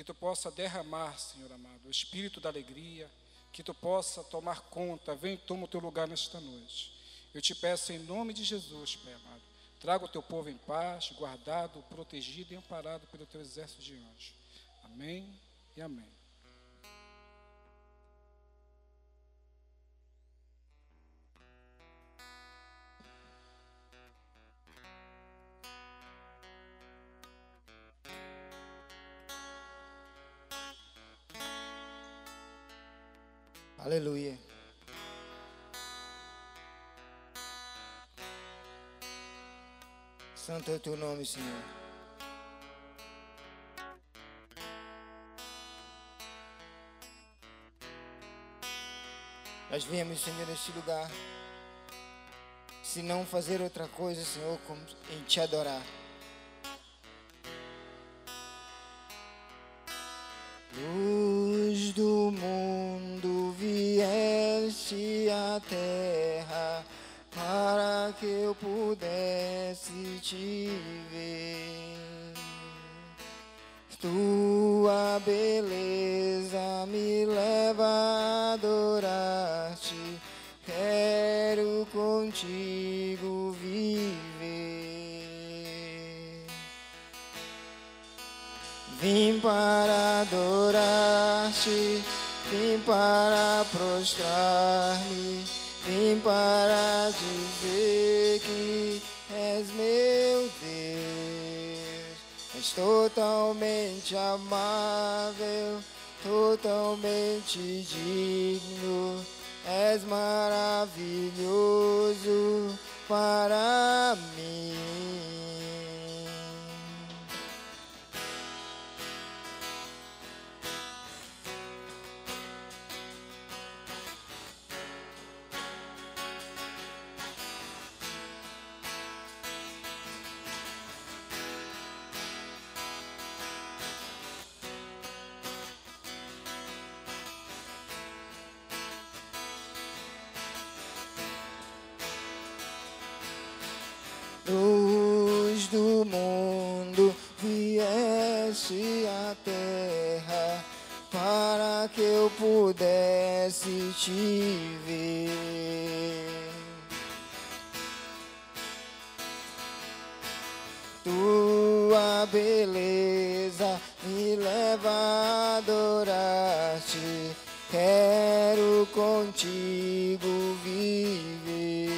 que tu possa derramar, Senhor amado, o espírito da alegria, que tu possa tomar conta, vem toma o teu lugar nesta noite. Eu te peço em nome de Jesus, Pai amado, traga o teu povo em paz, guardado, protegido e amparado pelo teu exército de anjos. Amém e amém. Aleluia. Santo é o teu nome, Senhor. Nós viemos, Senhor, neste lugar, se não fazer outra coisa, Senhor, como em te adorar. Terra para que eu pudesse te ver. Tua beleza me leva a adorar-te. Quero contigo viver. Vim para adorar-te, vim para prostrar-me, para dizer que és meu Deus. És totalmente amável, totalmente digno, és maravilhoso para mim. Pudesse te ver. Tua beleza me leva a adorar-te. Quero contigo viver.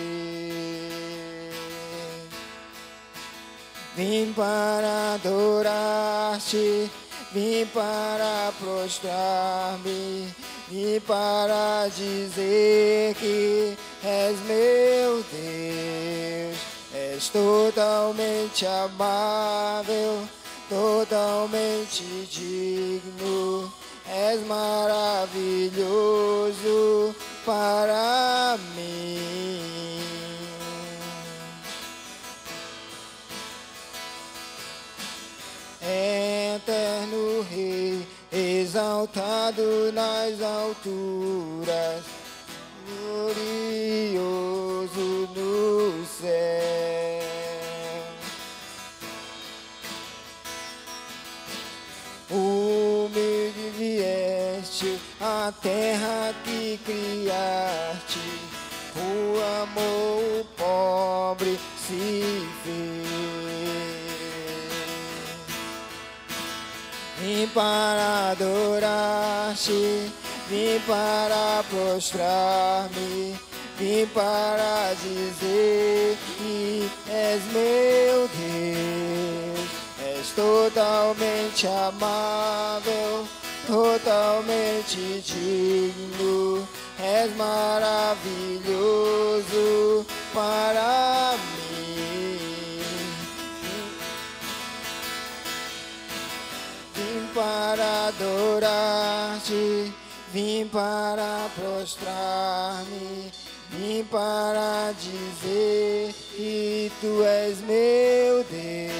Vim para adorar-te, vim para prostrar-me, vim para dizer que és meu Deus, és totalmente amável, totalmente digno, és maravilhoso para mim. Exaltado nas alturas, glorioso no céu. Humilde vieste à terra que criaste, o amor pobre se fez. Vim para adorar-te, vim para prostrar-me, vim para dizer que és meu Deus, és totalmente amável, totalmente digno, és maravilhoso para mim. Para adorar-te, vim para prostrar-me, vim para dizer que tu és meu Deus.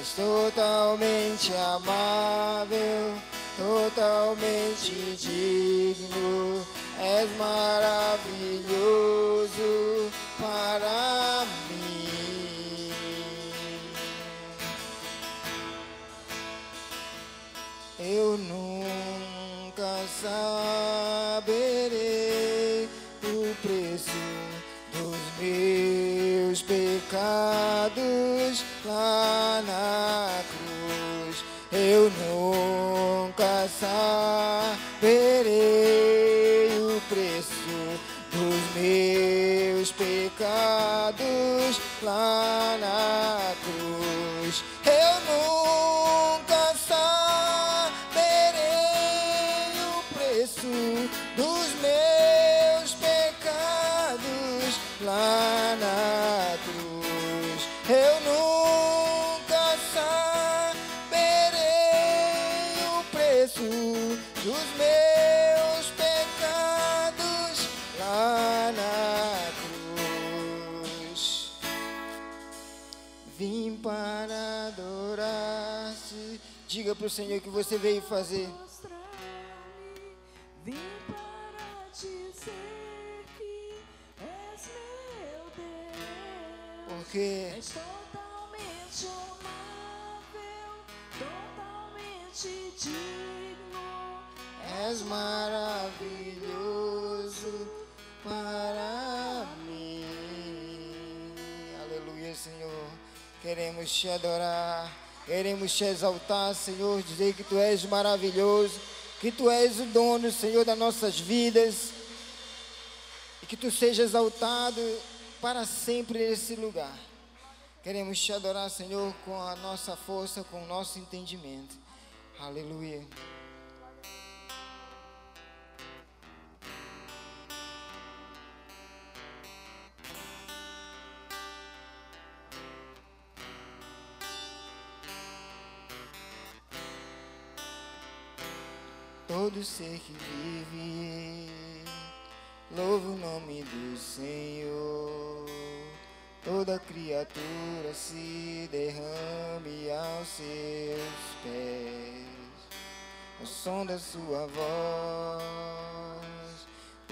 És totalmente amável, totalmente digno, és maravilhoso para mim. Eu nunca saberei o preço dos meus pecados lá na cruz. Eu nunca saberei o preço dos meus pecados lá na cruz. Para o Senhor que você veio fazer. vim para dizer que és meu Deus. Porque És totalmente amável, totalmente digno. és maravilhoso para mim. Aleluia, Senhor. Queremos te adorar, queremos te exaltar, Senhor, dizer que tu és maravilhoso, que tu és o dono, Senhor, das nossas vidas. E que tu seja exaltado para sempre nesse lugar. Queremos te adorar, Senhor, com a nossa força, com o nosso entendimento. Aleluia. Todo ser que vive, louva o nome do Senhor. Toda criatura se derrame aos seus pés. O som da sua voz,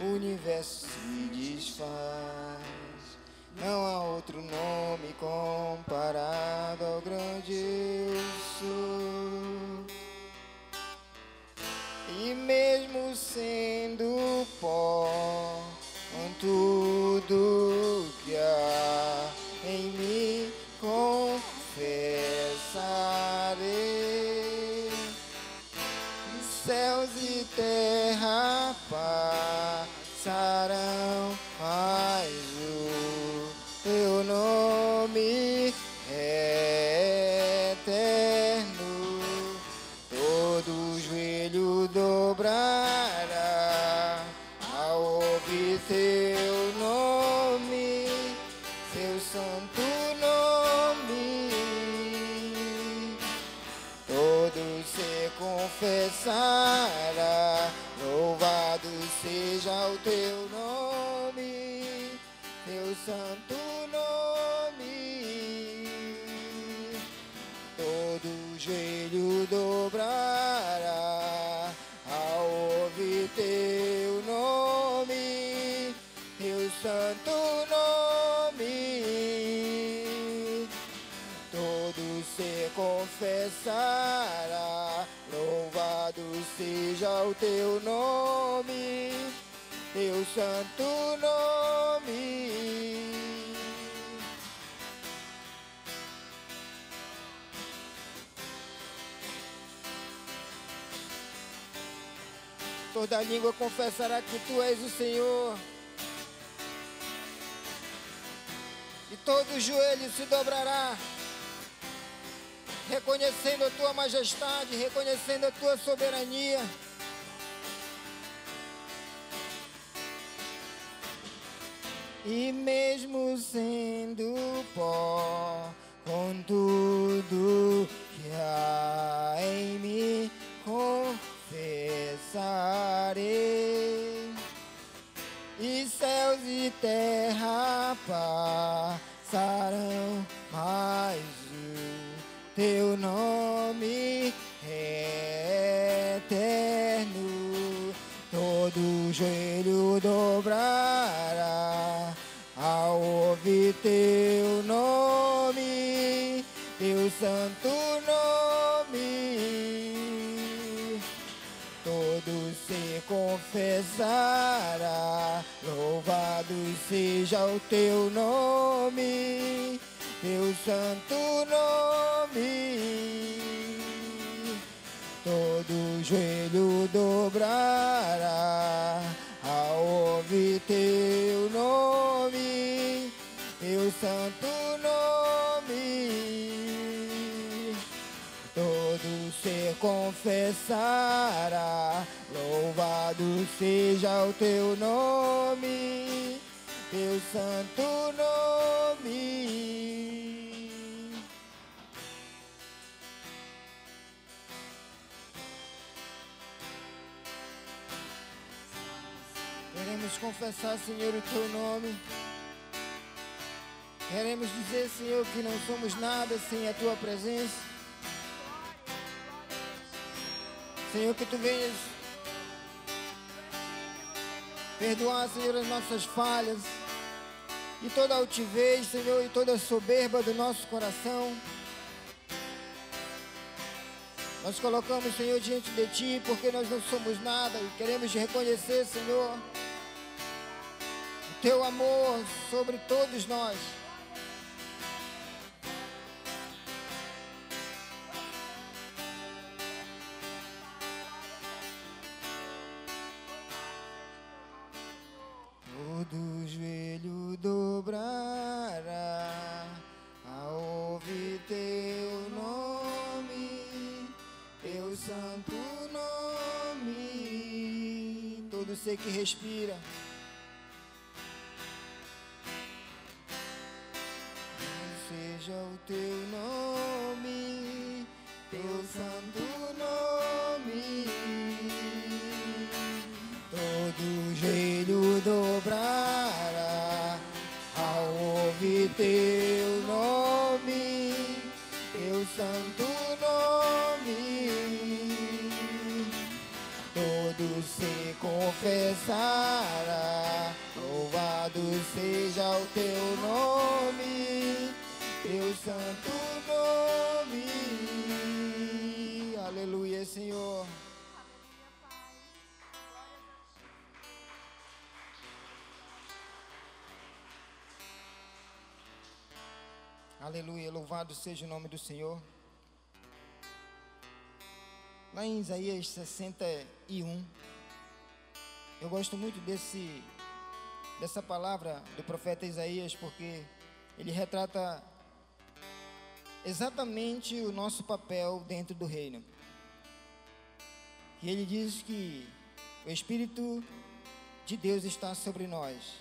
o universo se desfaz. Não há outro nome comparado ao grande eu sou. Sendo pó, com tudo que há em mim confessarei. Céus e terra passarão, mas o teu nome é teu nome, teu santo nome. Toda língua confessará que tu és o Senhor. E todo joelho se dobrará, reconhecendo a tua majestade, reconhecendo a tua soberania. E mesmo sendo pó, com tudo que há em mim, confessarei. E céus e terra passarão, mas o teu nome é eterno. Todo joelho dobrará ao teu nome, teu santo nome. todo se confessará. Louvado seja o teu nome, teu santo nome. Todo joelho dobrará ao ouvir teu nome, teu santo nome todo ser confessará. Louvado seja o teu nome, teu santo nome. Queremos confessar, Senhor, o teu nome. Queremos dizer, Senhor, que não somos nada sem a tua presença. Senhor, que tu venhas perdoar, Senhor, as nossas falhas e toda altivez, Senhor, e toda soberba do nosso coração. Nós colocamos, Senhor, diante de Ti, porque nós não somos nada e queremos reconhecer, Senhor, o Teu amor sobre todos nós. Aleluia, louvado seja o nome do Senhor. Lá em Isaías 61, eu gosto muito desse dessa palavra do profeta Isaías porque ele retrata exatamente o nosso papel dentro do reino. E ele diz que o espírito de Deus está sobre nós,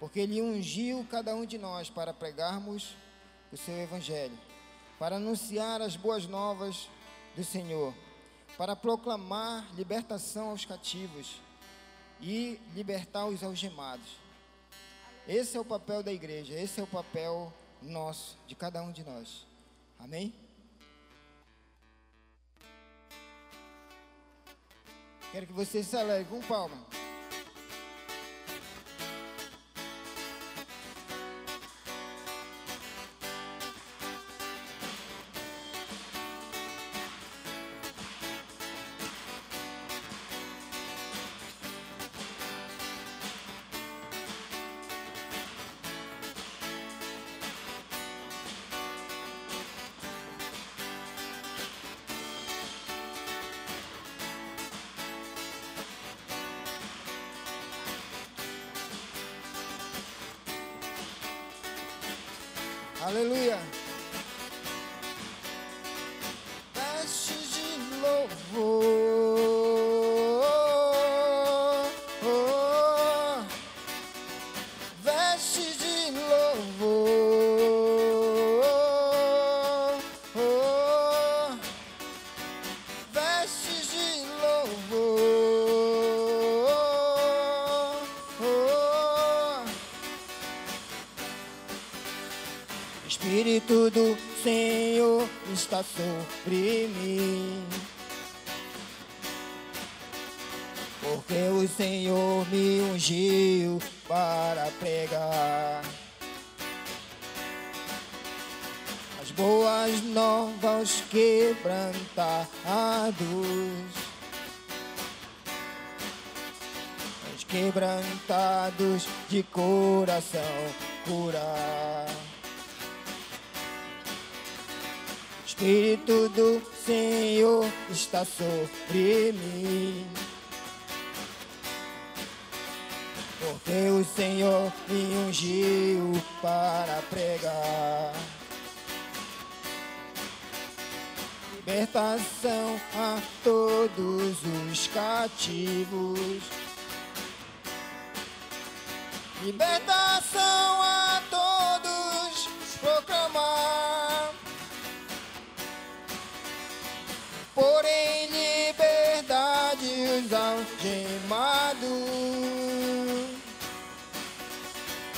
porque ele ungiu cada um de nós para pregarmos o seu evangelho, para anunciar as boas novas do Senhor, para proclamar libertação aos cativos e libertar os algemados. Esse é o papel da igreja, esse é o papel nosso, de cada um de nós. Amém? Quero que você se alegre com palma. De coração curar. Espírito do Senhor está sobre mim. Porque o Senhor me ungiu para pregar. Libertação a todos os cativos. Libertação a todos proclamar. Porém, liberdade os algemados.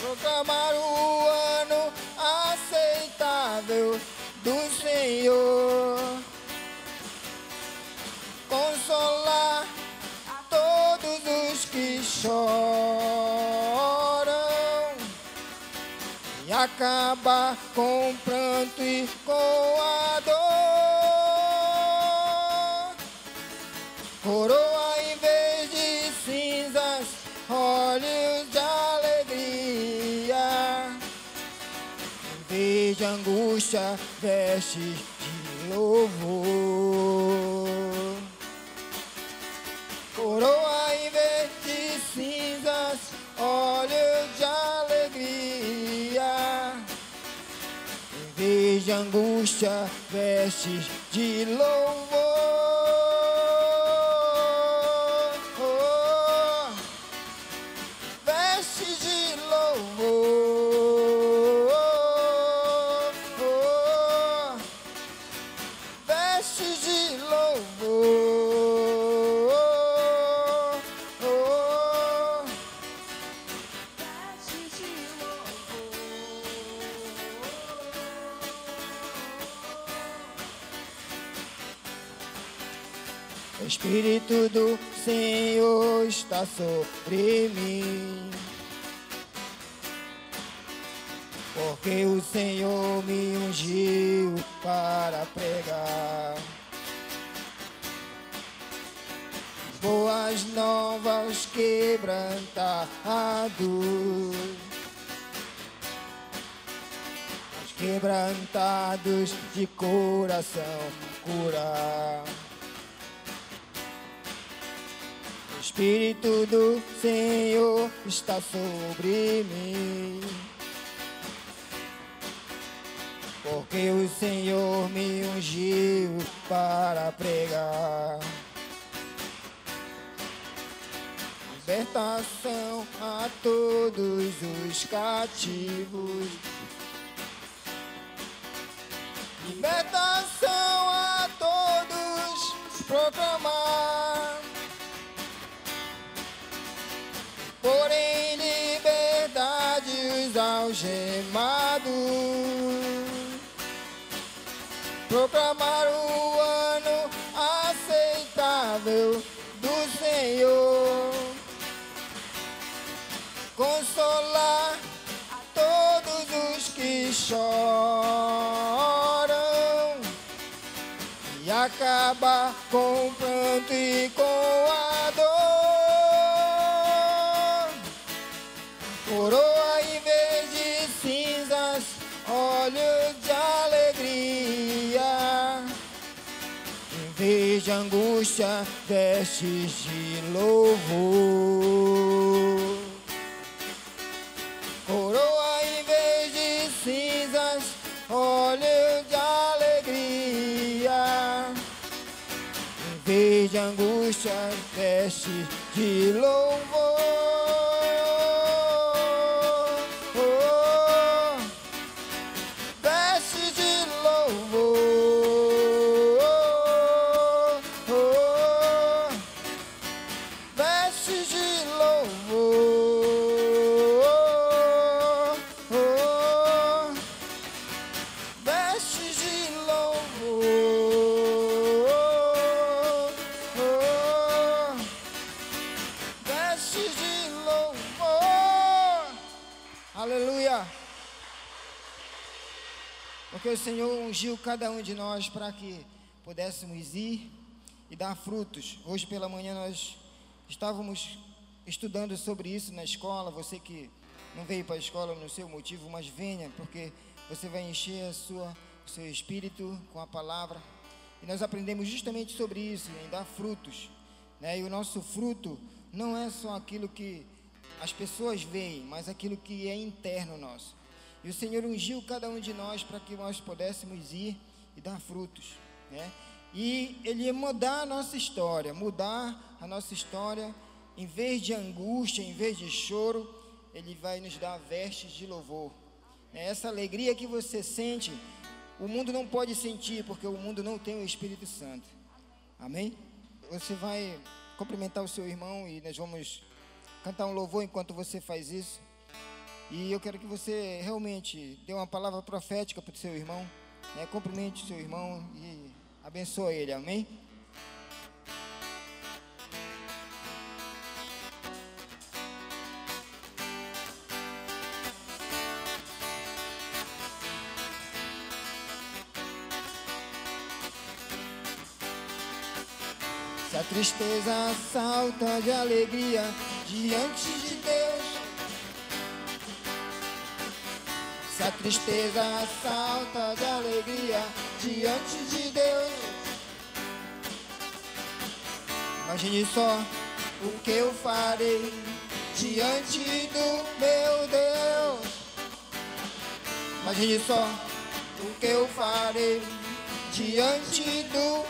Proclamar o ano aceitável do Senhor. Acabar com o pranto e com a dor. Coroa em vez de cinzas, olhos de alegria. Em vez de angústia, vestes de louvor. De angústia, vestes de louvor. Espírito do Senhor está sobre mim. Porque o Senhor me ungiu para pregar. Boas novas quebrantados. Os quebrantados de coração curar. Espírito do Senhor está sobre mim. Porque o Senhor me ungiu para pregar. Libertação a todos os cativos. Libertação a todos proclamar. Porém, liberdade os algemados. Proclamar o ano aceitável do Senhor. Consolar a todos os que choram e acabar com o pranto e com de angústia, vestes de louvor. Coroa em vez de cinzas, olhos de alegria. Em vez de angústia, vestes de louvor. O Senhor ungiu cada um de nós para que pudéssemos ir e dar frutos. Hoje pela manhã nós estávamos estudando sobre isso na escola. Você que não veio para a escola no seu motivo, mas venha, porque você vai encher a sua, o seu espírito com a palavra. E nós aprendemos justamente sobre isso, em dar frutos. Né? E o nosso fruto não é só aquilo que as pessoas veem, mas aquilo que é interno nosso. E o Senhor ungiu cada um de nós para que nós pudéssemos ir e dar frutos. Né? E Ele ia mudar a nossa história, mudar a nossa história. Em vez de angústia, em vez de choro, Ele vai nos dar vestes de louvor. É Essa alegria que você sente, o mundo não pode sentir, porque o mundo não tem o Espírito Santo. Amém? Você vai cumprimentar o seu irmão e nós vamos cantar um louvor enquanto você faz isso. E eu quero que você realmente dê uma palavra profética para o seu irmão. Né? Cumprimente o seu irmão e abençoe ele. Amém? Se a tristeza salta de alegria diante de Deus. A tristeza salta de alegria diante de Deus. Imagine só o que eu farei diante do meu Deus. Imagine só o que eu farei diante do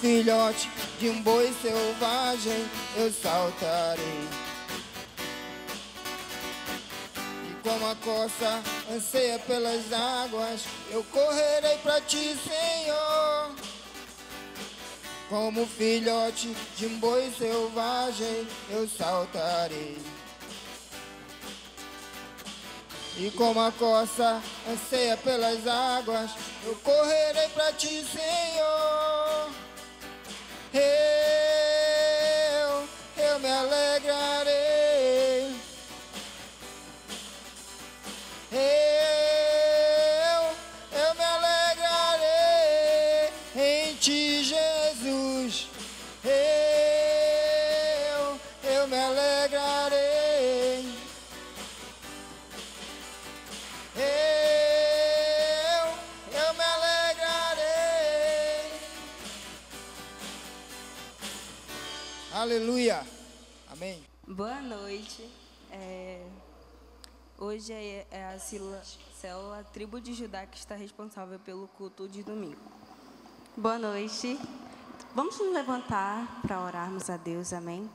filhote de um boi selvagem, eu saltarei. E como a coça anseia pelas águas, eu correrei para ti, Senhor. Como filhote de um boi selvagem, eu saltarei. E como a coça anseia pelas águas, eu correrei para ti, Senhor. Aleluia. Amém. Boa noite. É, Hoje é é a célula, célula Tribo de Judá que está responsável pelo culto de domingo. Boa noite. Vamos nos levantar para orarmos a Deus, amém?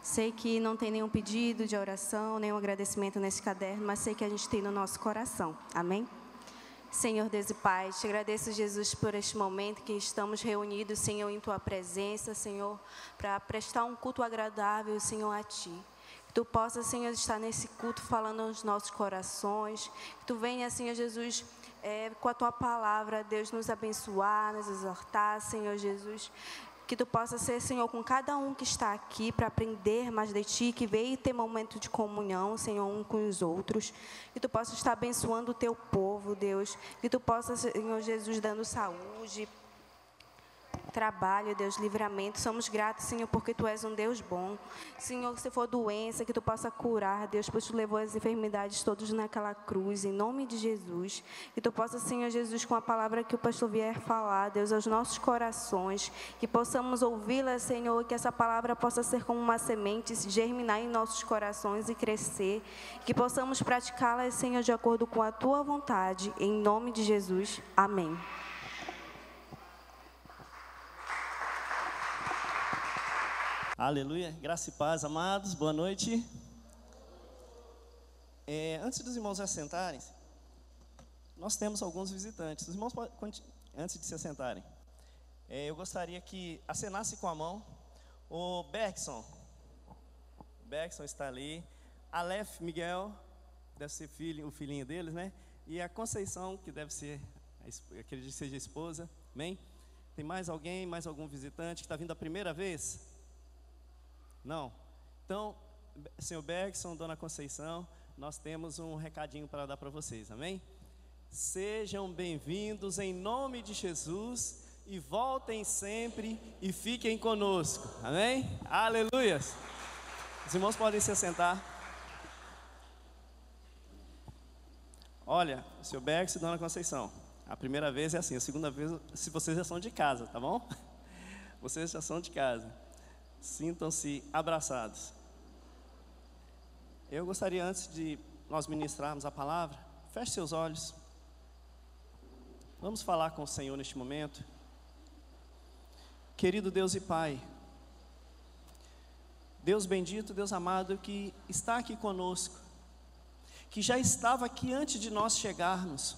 Sei que não tem nenhum pedido de oração, nenhum agradecimento nesse caderno, mas sei que a gente tem no nosso coração, amém? Senhor Deus e Pai, te agradeço, Jesus, por este momento que estamos reunidos, Senhor, em Tua presença, Senhor, para prestar um culto agradável, Senhor, a Ti. Que Tu possa, Senhor, estar nesse culto falando aos nossos corações. Que Tu venha, Senhor Jesus, eh, com a Tua palavra, Deus, nos abençoar, nos exortar, Senhor Jesus. Que tu possa ser, Senhor, com cada um que está aqui para aprender mais de ti, que veio ter momento de comunhão, Senhor, um com os outros. Que tu possa estar abençoando o teu povo, Deus. Que tu possa, Senhor Jesus, dando saúde, trabalho, Deus, livramento. Somos gratos, Senhor, porque Tu és um Deus bom. Senhor, se for doença, que Tu possa curar, Deus, pois Tu levou as enfermidades todas naquela cruz, em nome de Jesus. Que Tu possa, Senhor Jesus, com a palavra que o pastor vier falar, Deus, aos nossos corações, que possamos ouvi-la, Senhor, que essa palavra possa ser como uma semente, germinar em nossos corações e crescer. Que possamos praticá-la, Senhor, de acordo com a Tua vontade, em nome de Jesus. Amém. Aleluia, graça e paz, amados, boa noite. É, antes dos irmãos se assentarem, nós temos alguns visitantes. Os irmãos, podem antes de se assentarem, é, eu gostaria que acenasse com a mão o Bergson. Bergson está ali. Aleph Miguel, deve ser filho, o filhinho deles, né? E a Conceição, que deve ser, acredito que seja a esposa, amém? Tem mais alguém, mais algum visitante que está vindo a primeira vez? Não? Então, senhor Bergson, dona Conceição, nós temos um recadinho para dar para vocês, amém? Sejam bem-vindos em nome de Jesus e voltem sempre e fiquem conosco, amém? Aleluias! Os irmãos podem se assentar. Olha, seu Bergson e dona Conceição, a primeira vez é assim, a segunda vez, se vocês já são de casa, tá bom? Vocês já são de casa. Sintam-se abraçados. Eu gostaria, antes de nós ministrarmos a palavra, feche seus olhos. Vamos falar com o Senhor neste momento. Querido Deus e Pai, Deus bendito, Deus amado, que está aqui conosco, que já estava aqui antes de nós chegarmos.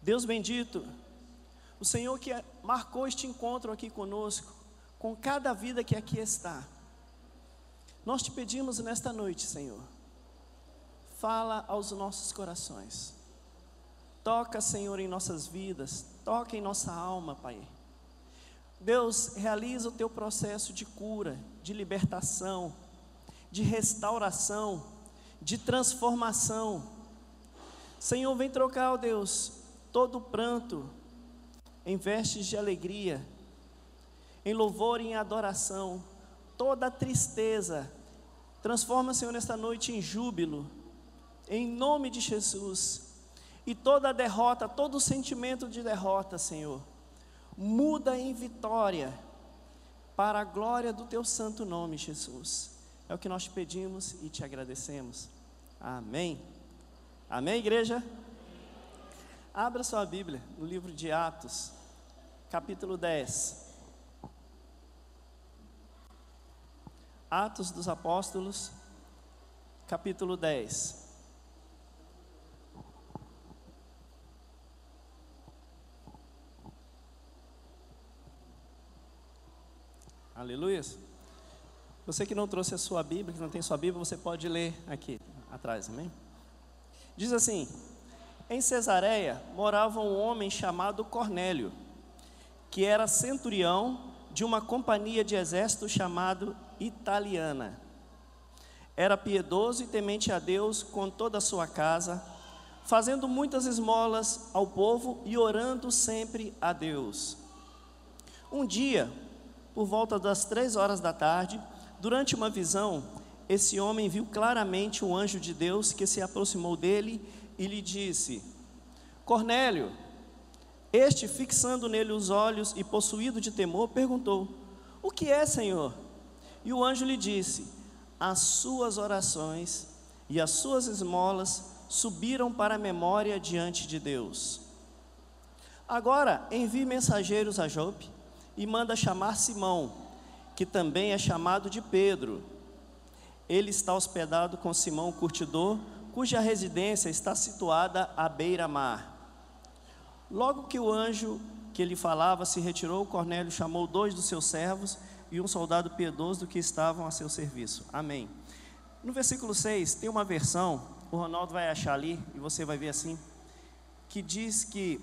Deus bendito, o Senhor que marcou este encontro aqui conosco, com cada vida que aqui está. Nós te pedimos nesta noite, Senhor, fala aos nossos corações. Toca, Senhor, em nossas vidas, toca em nossa alma, Pai. Deus, realiza o teu processo de cura, de libertação, de restauração, de transformação. Senhor, vem trocar, ó Deus, todo pranto em vestes de alegria, em louvor e em adoração, toda tristeza, transforma, Senhor, nesta noite em júbilo, em nome de Jesus, e toda derrota, todo sentimento de derrota, Senhor, muda em vitória, para a glória do teu santo nome, Jesus. É o que nós te pedimos e te agradecemos. Amém. Amém, igreja? Abra sua Bíblia no livro de Atos, capítulo 10. Atos dos Apóstolos, capítulo 10. Aleluia. Você que não trouxe a sua Bíblia, que não tem sua Bíblia, você pode ler aqui atrás, amém? Diz assim: Em Cesareia morava um homem chamado Cornélio, que era centurião de uma companhia de exército chamado Italiana. Era piedoso e temente a Deus com toda a sua casa, fazendo muitas esmolas ao povo e orando sempre a Deus. Um dia, por volta das três horas da tarde, durante uma visão, esse homem viu claramente um anjo de Deus que se aproximou dele e lhe disse: Cornélio. Este, fixando nele os olhos e possuído de temor, perguntou: O que é, Senhor? E o anjo lhe disse: As suas orações e as suas esmolas subiram para a memória diante de Deus. Agora envie mensageiros a Jope e manda chamar Simão, que também é chamado de Pedro. Ele está hospedado com Simão o curtidor, cuja residência está situada à beira-mar. Logo que o anjo que lhe falava se retirou, Cornélio chamou dois dos seus servos e um soldado piedoso que estavam a seu serviço. Amém. No versículo 6, tem uma versão, o Ronaldo vai achar ali, e você vai ver assim, que diz que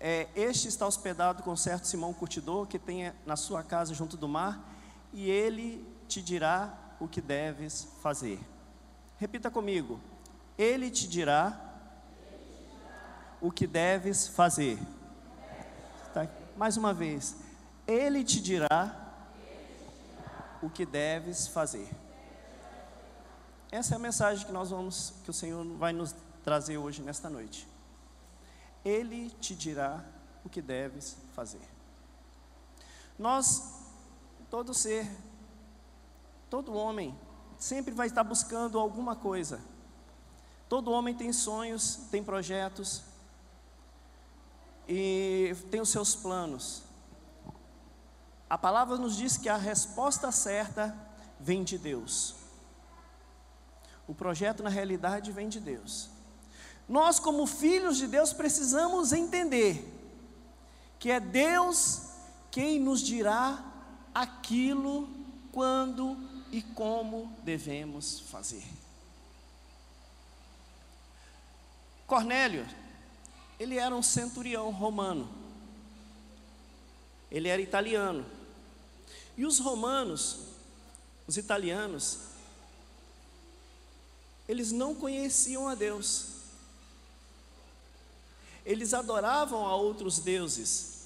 é, este está hospedado com certo Simão Curtidor, que tem na sua casa junto do mar, e ele te dirá o que deves fazer. Repita comigo. Ele te dirá o que deves fazer. Tá? Mais uma vez. Ele te dirá o que deves fazer. Essa é a mensagem que nós vamos, que o Senhor vai nos trazer hoje nesta noite. Ele te dirá o que deves fazer. Nós, todo ser, todo homem, sempre vai estar buscando alguma coisa. Todo homem tem sonhos, tem projetos e tem os seus planos. A palavra nos diz que a resposta certa vem de Deus. O projeto, na realidade, vem de Deus. Nós, como filhos de Deus, precisamos entender que é Deus quem nos dirá aquilo, quando e como devemos fazer. Cornélio, ele era um centurião romano. Ele era italiano. E os romanos, os italianos, eles não conheciam a Deus. Eles adoravam a outros deuses.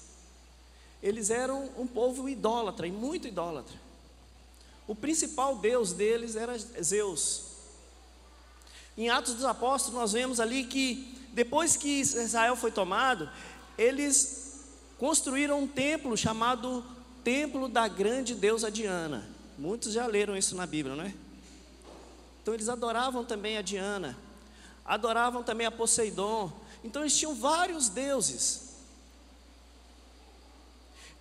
Eles eram um povo idólatra e muito idólatra. O principal deus deles era Zeus. Em Atos dos Apóstolos, nós vemos ali que depois que Israel foi tomado, eles construíram um templo chamado Templo da Grande Deusa Diana. Muitos já leram isso na Bíblia, não é? Então eles adoravam também a Diana, adoravam também a Poseidon. Então eles tinham vários deuses.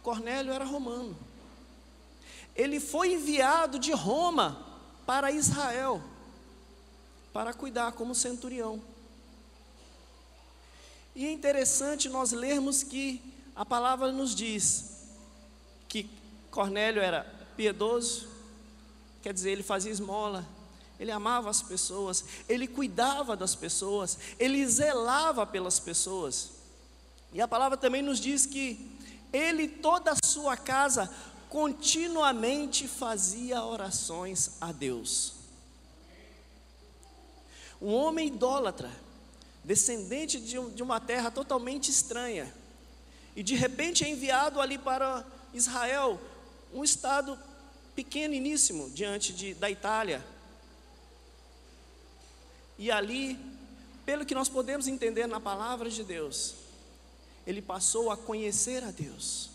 Cornélio era romano. Ele foi enviado de Roma para Israel para cuidar como centurião. E é interessante nós lermos que a palavra nos diz que Cornélio era piedoso, quer dizer, ele fazia esmola, ele amava as pessoas, ele cuidava das pessoas, ele zelava pelas pessoas. E a palavra também nos diz que ele toda a sua casa continuamente fazia orações a Deus. Um homem idólatra, descendente de, um, de uma terra totalmente estranha, e de repente é enviado ali para Israel, um estado pequeniníssimo diante de, da Itália. E ali, pelo que nós podemos entender na palavra de Deus, ele passou a conhecer a Deus.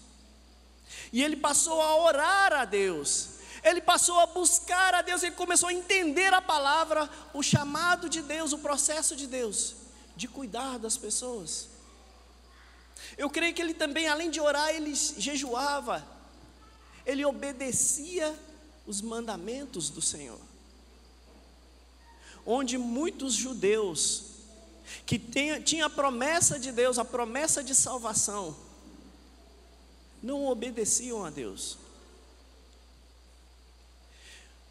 E ele passou a orar a Deus. Ele passou a buscar a Deus, ele começou a entender a palavra, o chamado de Deus, o processo de Deus, de cuidar das pessoas. Eu creio que ele também, além de orar, ele jejuava, ele obedecia os mandamentos do Senhor. Onde muitos judeus, que tinham a promessa de Deus, a promessa de salvação, não obedeciam a Deus.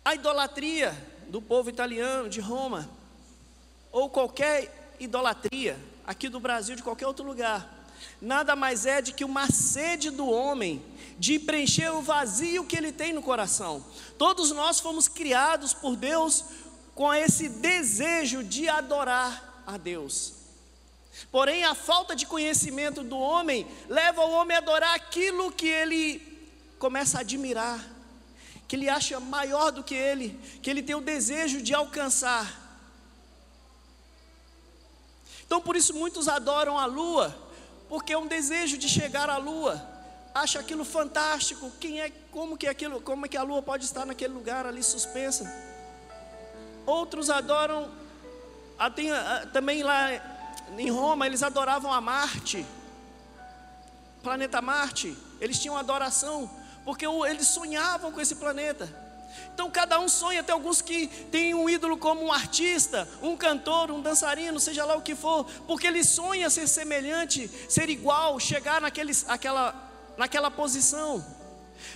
A idolatria do povo italiano, de Roma, ou qualquer idolatria aqui do Brasil, de qualquer outro lugar, nada mais é de que uma sede do homem de preencher o vazio que ele tem no coração. Todos nós fomos criados por Deus com esse desejo de adorar a Deus. Porém, a falta de conhecimento do homem leva o homem a adorar aquilo que ele começa a admirar, que ele acha maior do que ele, que ele tem o desejo de alcançar. Então, por isso, muitos adoram a lua, porque é um desejo de chegar à lua, acha aquilo fantástico. Quem é, como que aquilo, como é que a lua pode estar naquele lugar ali suspensa? Outros adoram, tem, também lá em Roma, eles adoravam a Marte, planeta Marte, eles tinham adoração, porque eles sonhavam com esse planeta. Então cada um sonha, tem alguns que têm um ídolo como um artista, um cantor, um dançarino, seja lá o que for, porque ele sonha ser semelhante, ser igual, chegar naquele, aquela, naquela posição.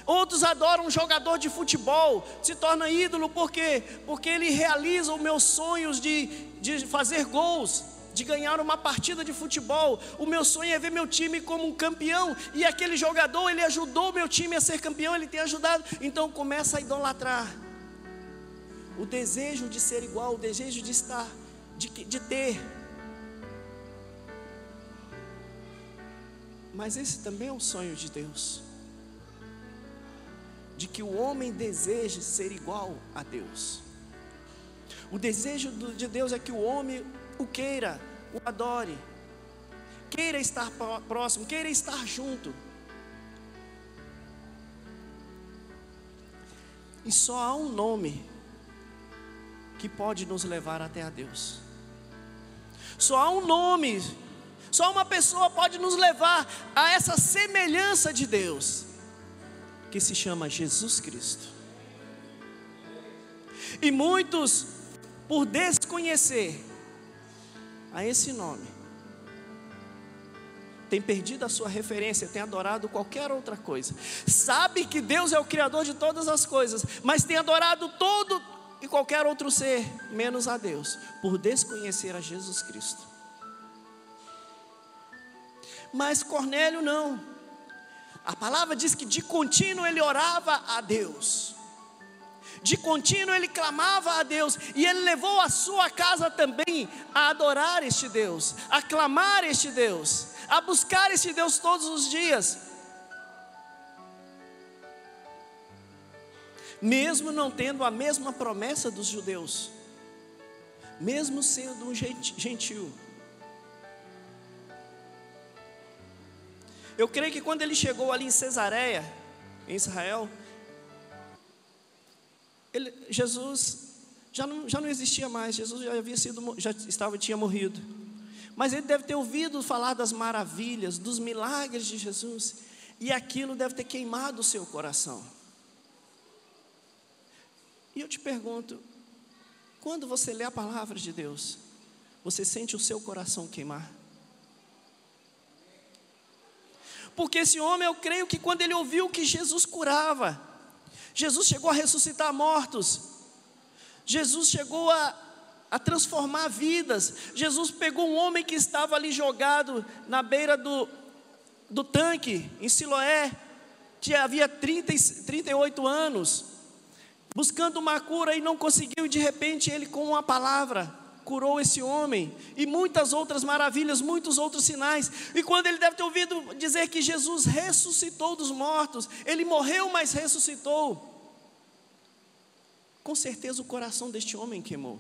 Outros adoram um jogador de futebol, se torna ídolo, por quê? Porque ele realiza os meus sonhos de, de fazer gols de ganhar uma partida de futebol. O meu sonho é ver meu time como um campeão. E aquele jogador, ele ajudou meu time a ser campeão, ele tem ajudado. Então começa a idolatrar. O desejo de ser igual, o desejo de estar, de, de ter. Mas esse também é o sonho de Deus. De que o homem deseje ser igual a Deus. O desejo de Deus é que o homem o queira, o adore, queira estar próximo, queira estar junto. E só há um nome que pode nos levar até a Deus. Só há um nome, só uma pessoa pode nos levar a essa semelhança de Deus, que se chama Jesus Cristo. E muitos, por desconhecer, a esse nome, tem perdido a sua referência, tem adorado qualquer outra coisa, sabe que Deus é o Criador de todas as coisas, mas tem adorado todo e qualquer outro ser, menos a Deus, por desconhecer a Jesus Cristo. Mas Cornélio não. A palavra diz que de contínuo ele orava a Deus. De contínuo ele clamava a Deus e ele levou a sua casa também a adorar este Deus, a clamar este Deus, a buscar este Deus todos os dias. Mesmo não tendo a mesma promessa dos judeus, mesmo sendo um gentil. Eu creio que quando ele chegou ali em Cesareia, em Israel, ele, Jesus já não, já não existia mais, Jesus já havia sido, já estava, tinha morrido. Mas ele deve ter ouvido falar das maravilhas, dos milagres de Jesus, e aquilo deve ter queimado o seu coração. E eu te pergunto, quando você lê a palavra de Deus, você sente o seu coração queimar? Porque esse homem, eu creio que quando ele ouviu que Jesus curava, Jesus chegou a ressuscitar mortos, Jesus chegou a, a transformar vidas. Jesus pegou um homem que estava ali jogado na beira do, do tanque, em Siloé, que havia 30, 38 anos, buscando uma cura e não conseguiu, e de repente ele, com uma palavra, curou esse homem, e muitas outras maravilhas, muitos outros sinais. E quando ele deve ter ouvido dizer que Jesus ressuscitou dos mortos, ele morreu, mas ressuscitou. Com certeza o coração deste homem queimou.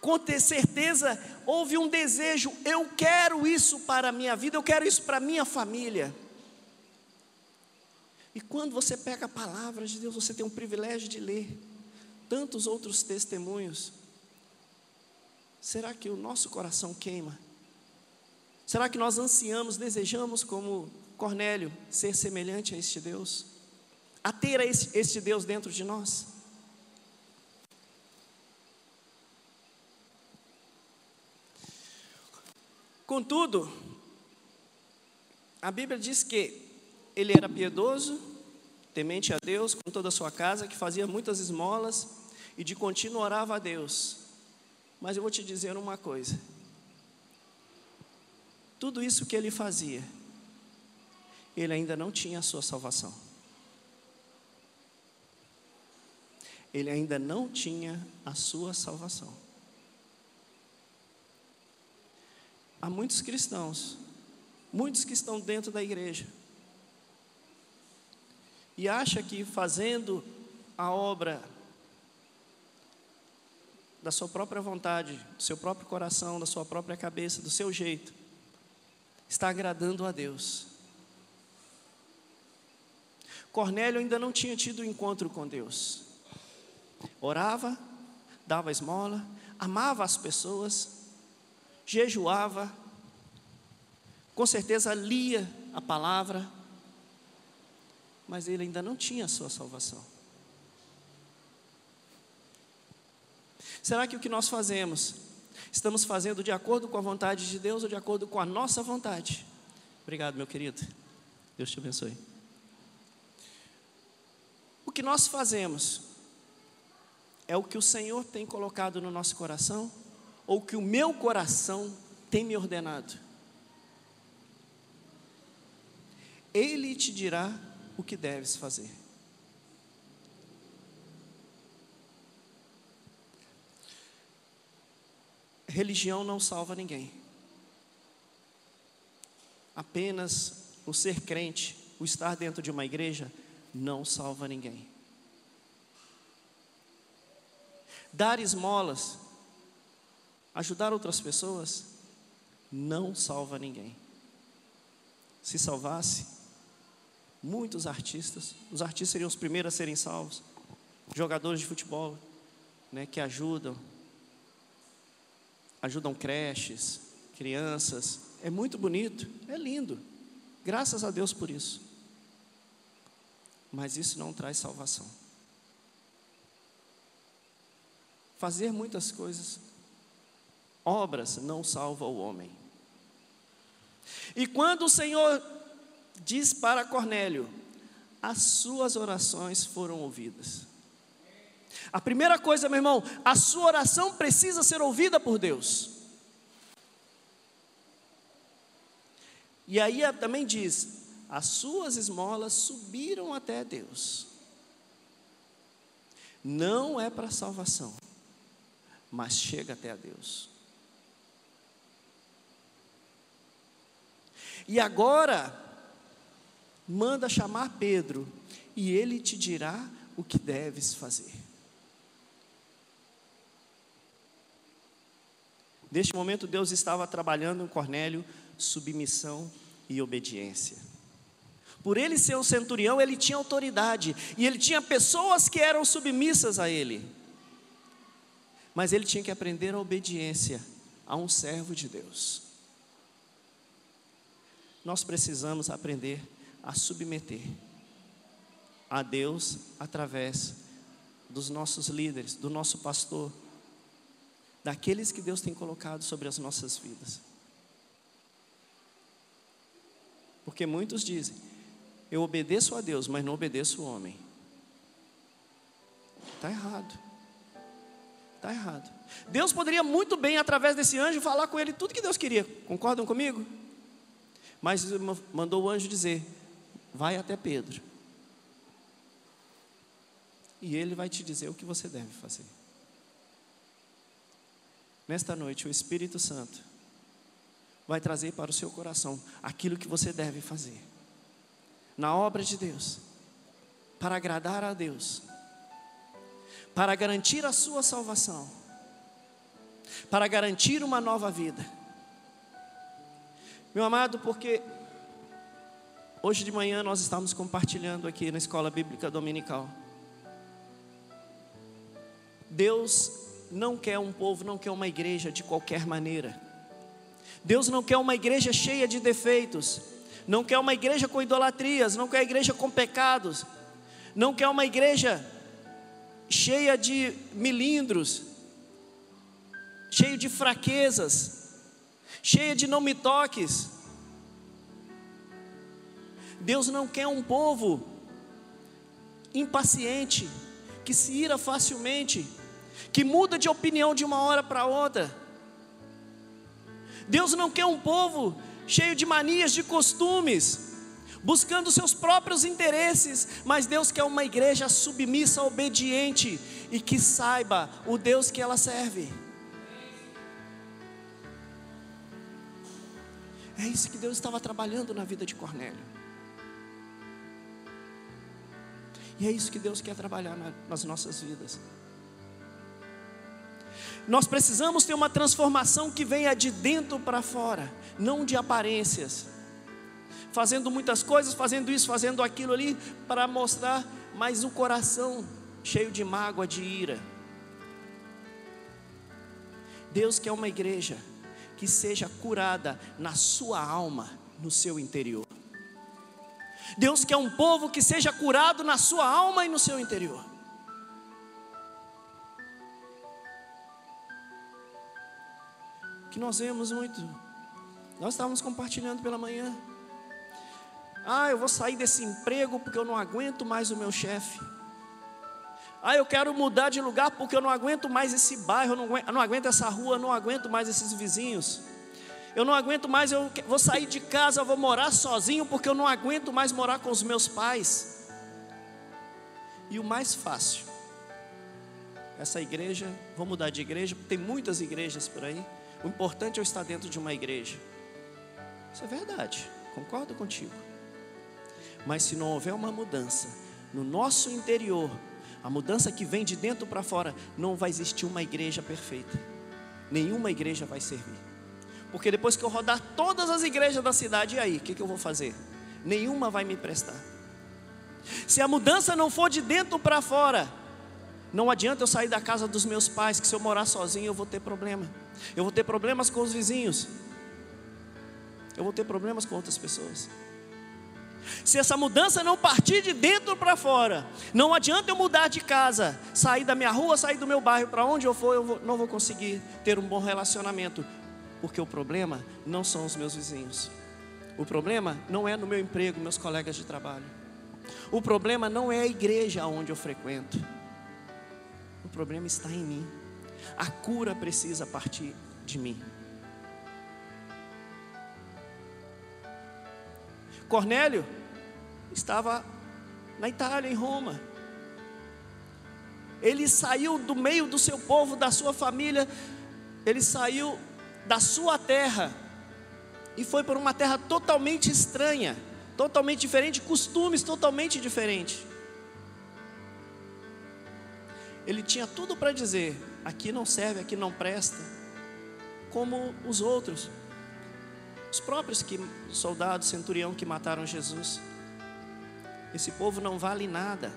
Com certeza houve um desejo, eu quero isso para a minha vida, eu quero isso para a minha família. E quando você pega a palavra de Deus, você tem o privilégio de ler tantos outros testemunhos será que o nosso coração queima? Será que nós ansiamos, desejamos, como Cornélio, ser semelhante a este Deus? A ter este, este Deus dentro de nós? Contudo, a Bíblia diz que ele era piedoso, temente a Deus com toda a sua casa, que fazia muitas esmolas e de contínuo orava a Deus. Mas eu vou te dizer uma coisa: tudo isso que ele fazia, ele ainda não tinha a sua salvação. Ele ainda não tinha a sua salvação. Há muitos cristãos, muitos que estão dentro da igreja, e acha que fazendo a obra da sua própria vontade, do seu próprio coração, da sua própria cabeça, do seu jeito, está agradando a Deus. Cornélio ainda não tinha tido encontro com Deus. Orava, dava esmola, amava as pessoas, jejuava, com certeza lia a palavra, mas ele ainda não tinha a sua salvação. Será que o que nós fazemos, estamos fazendo de acordo com a vontade de Deus ou de acordo com a nossa vontade? Obrigado, meu querido. Deus te abençoe. O que nós fazemos é o que o Senhor tem colocado no nosso coração ou o que o meu coração tem me ordenado. Ele te dirá o que deves fazer. Religião não salva ninguém. Apenas o ser crente, o estar dentro de uma igreja, não salva ninguém. Dar esmolas, ajudar outras pessoas, não salva ninguém. Se salvasse, muitos artistas, os artistas seriam os primeiros a serem salvos, jogadores de futebol, né, que ajudam, ajudam creches, crianças. É muito bonito, é lindo. Graças a Deus por isso. Mas isso não traz salvação. Fazer muitas coisas, obras, não salva o homem. E quando o Senhor diz para Cornélio: as suas orações foram ouvidas. A primeira coisa, meu irmão, a sua oração precisa ser ouvida por Deus. E aí também diz: as suas esmolas subiram até Deus. Não é para salvação, mas chega até a Deus. E agora, manda chamar Pedro, e ele te dirá o que deves fazer. Neste momento, Deus estava trabalhando em Cornélio submissão e obediência. Por ele ser um centurião, ele tinha autoridade e ele tinha pessoas que eram submissas a ele. Mas ele tinha que aprender a obediência a um servo de Deus. Nós precisamos aprender a submeter a Deus através dos nossos líderes, do nosso pastor, daqueles que Deus tem colocado sobre as nossas vidas. Porque muitos dizem: eu obedeço a Deus, mas não obedeço o homem. Está errado. Está errado. Deus poderia muito bem, através desse anjo, falar com ele tudo que Deus queria. Concordam comigo? Mas mandou o anjo dizer: vai até Pedro. E ele vai te dizer o que você deve fazer. Nesta noite, o Espírito Santo vai trazer para o seu coração aquilo que você deve fazer na obra de Deus, para agradar a Deus, para garantir a sua salvação, para garantir uma nova vida. Meu amado, porque hoje de manhã nós estamos compartilhando aqui na escola bíblica dominical. Deus não quer um povo, não quer uma igreja de qualquer maneira. Deus não quer uma igreja cheia de defeitos, não quer uma igreja com idolatrias, não quer uma igreja com pecados, não quer uma igreja cheia de milindros, cheio de fraquezas, cheia de não me toques. Deus não quer um povo impaciente, que se ira facilmente, que muda de opinião de uma hora para outra. Deus não quer um povo cheio de manias, de costumes, buscando seus próprios interesses, mas Deus quer uma igreja submissa, obediente e que saiba o Deus que ela serve. É isso que Deus estava trabalhando na vida de Cornélio. E é isso que Deus quer trabalhar nas nossas vidas. Nós precisamos ter uma transformação que venha de dentro para fora, não de aparências. Fazendo muitas coisas, fazendo isso, fazendo aquilo ali, para mostrar, mas um coração cheio de mágoa, de ira. Deus quer uma igreja que seja curada na sua alma, no seu interior. Deus quer um povo que seja curado na sua alma e no seu interior. Que nós vemos muito. Nós estávamos compartilhando pela manhã. Ah, eu vou sair desse emprego porque eu não aguento mais o meu chefe. Ah, eu quero mudar de lugar porque eu não aguento mais esse bairro, eu não aguento, eu não aguento essa rua, eu não aguento mais esses vizinhos. Eu não aguento mais, eu vou sair de casa, eu vou morar sozinho porque eu não aguento mais morar com os meus pais. E o mais fácil, essa igreja, vou mudar de igreja, tem muitas igrejas por aí. O importante é eu estar dentro de uma igreja. Isso é verdade, concordo contigo. Mas se não houver uma mudança no nosso interior, a mudança que vem de dentro para fora, não vai existir uma igreja perfeita. Nenhuma igreja vai servir. Porque depois que eu rodar todas as igrejas da cidade, e aí, o que, que eu vou fazer? Nenhuma vai me prestar. Se a mudança não for de dentro para fora, não adianta eu sair da casa dos meus pais, que se eu morar sozinho eu vou ter problema. Eu vou ter problemas com os vizinhos. Eu vou ter problemas com outras pessoas. Se essa mudança não partir de dentro para fora, não adianta eu mudar de casa, sair da minha rua, sair do meu bairro, para onde eu for, eu vou, não vou conseguir ter um bom relacionamento, porque o problema não são os meus vizinhos, o problema não é no meu emprego, meus colegas de trabalho, o problema não é a igreja onde eu frequento, problema está em mim. A cura precisa partir de mim. Cornélio estava na Itália, em Roma. Ele saiu do meio do seu povo, da sua família, ele saiu da sua terra e foi para uma terra totalmente estranha, totalmente diferente, costumes totalmente diferentes. Ele tinha tudo para dizer: aqui não serve, aqui não presta, como os outros, os próprios que, soldados, centurião que mataram Jesus. Esse povo não vale nada.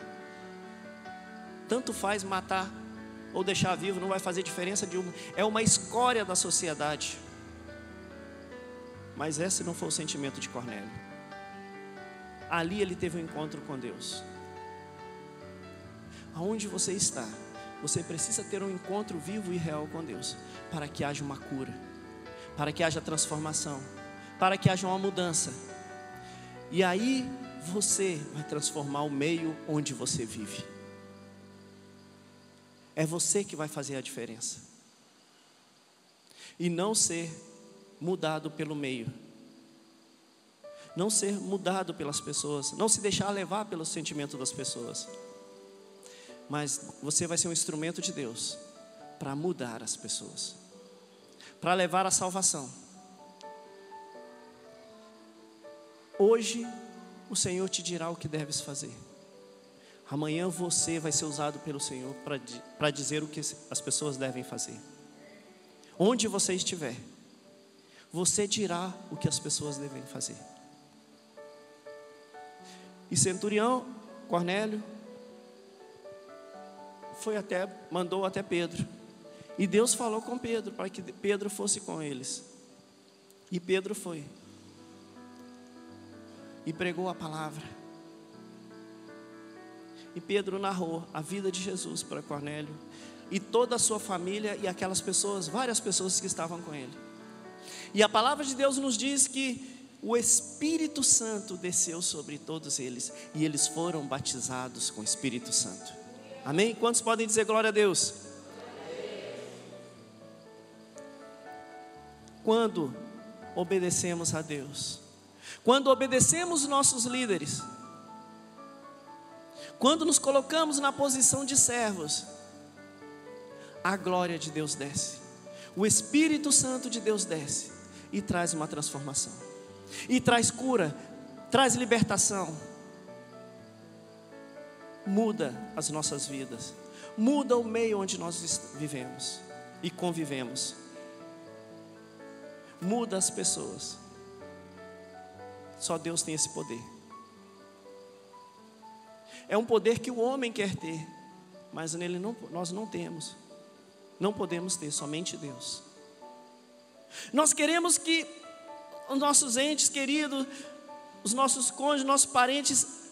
Tanto faz matar ou deixar vivo, não vai fazer diferença de uma. É uma escória da sociedade. Mas esse não foi o sentimento de Cornélio. Ali ele teve um encontro com Deus. Aonde você está, você precisa ter um encontro vivo e real com Deus, para que haja uma cura, para que haja transformação, para que haja uma mudança. E aí você vai transformar o meio onde você vive. É você que vai fazer a diferença. E não ser mudado pelo meio. Não ser mudado pelas pessoas, não se deixar levar pelo sentimento das pessoas. Mas você vai ser um instrumento de Deus para mudar as pessoas, para levar a salvação. Hoje o Senhor te dirá o que deves fazer. Amanhã você vai ser usado pelo Senhor para dizer o que as pessoas devem fazer. Onde você estiver, você dirá o que as pessoas devem fazer. E centurião, Cornélio, foi até, mandou até Pedro. E Deus falou com Pedro para que Pedro fosse com eles. E Pedro foi. E pregou a palavra. E Pedro narrou a vida de Jesus para Cornélio e toda a sua família e aquelas pessoas, várias pessoas que estavam com ele. E a palavra de Deus nos diz que o Espírito Santo desceu sobre todos eles e eles foram batizados com o Espírito Santo. Amém? Quantos podem dizer glória a Deus? Quando obedecemos a Deus, quando obedecemos nossos líderes, quando nos colocamos na posição de servos, a glória de Deus desce, o Espírito Santo de Deus desce e traz uma transformação, e traz cura, traz libertação, muda as nossas vidas, muda o meio onde nós vivemos e convivemos, muda as pessoas. Só Deus tem esse poder. É um poder que o homem quer ter, mas nele não, nós não temos. Não podemos ter, somente Deus. Nós queremos que os nossos entes queridos, os nossos cônjuges, nossos parentes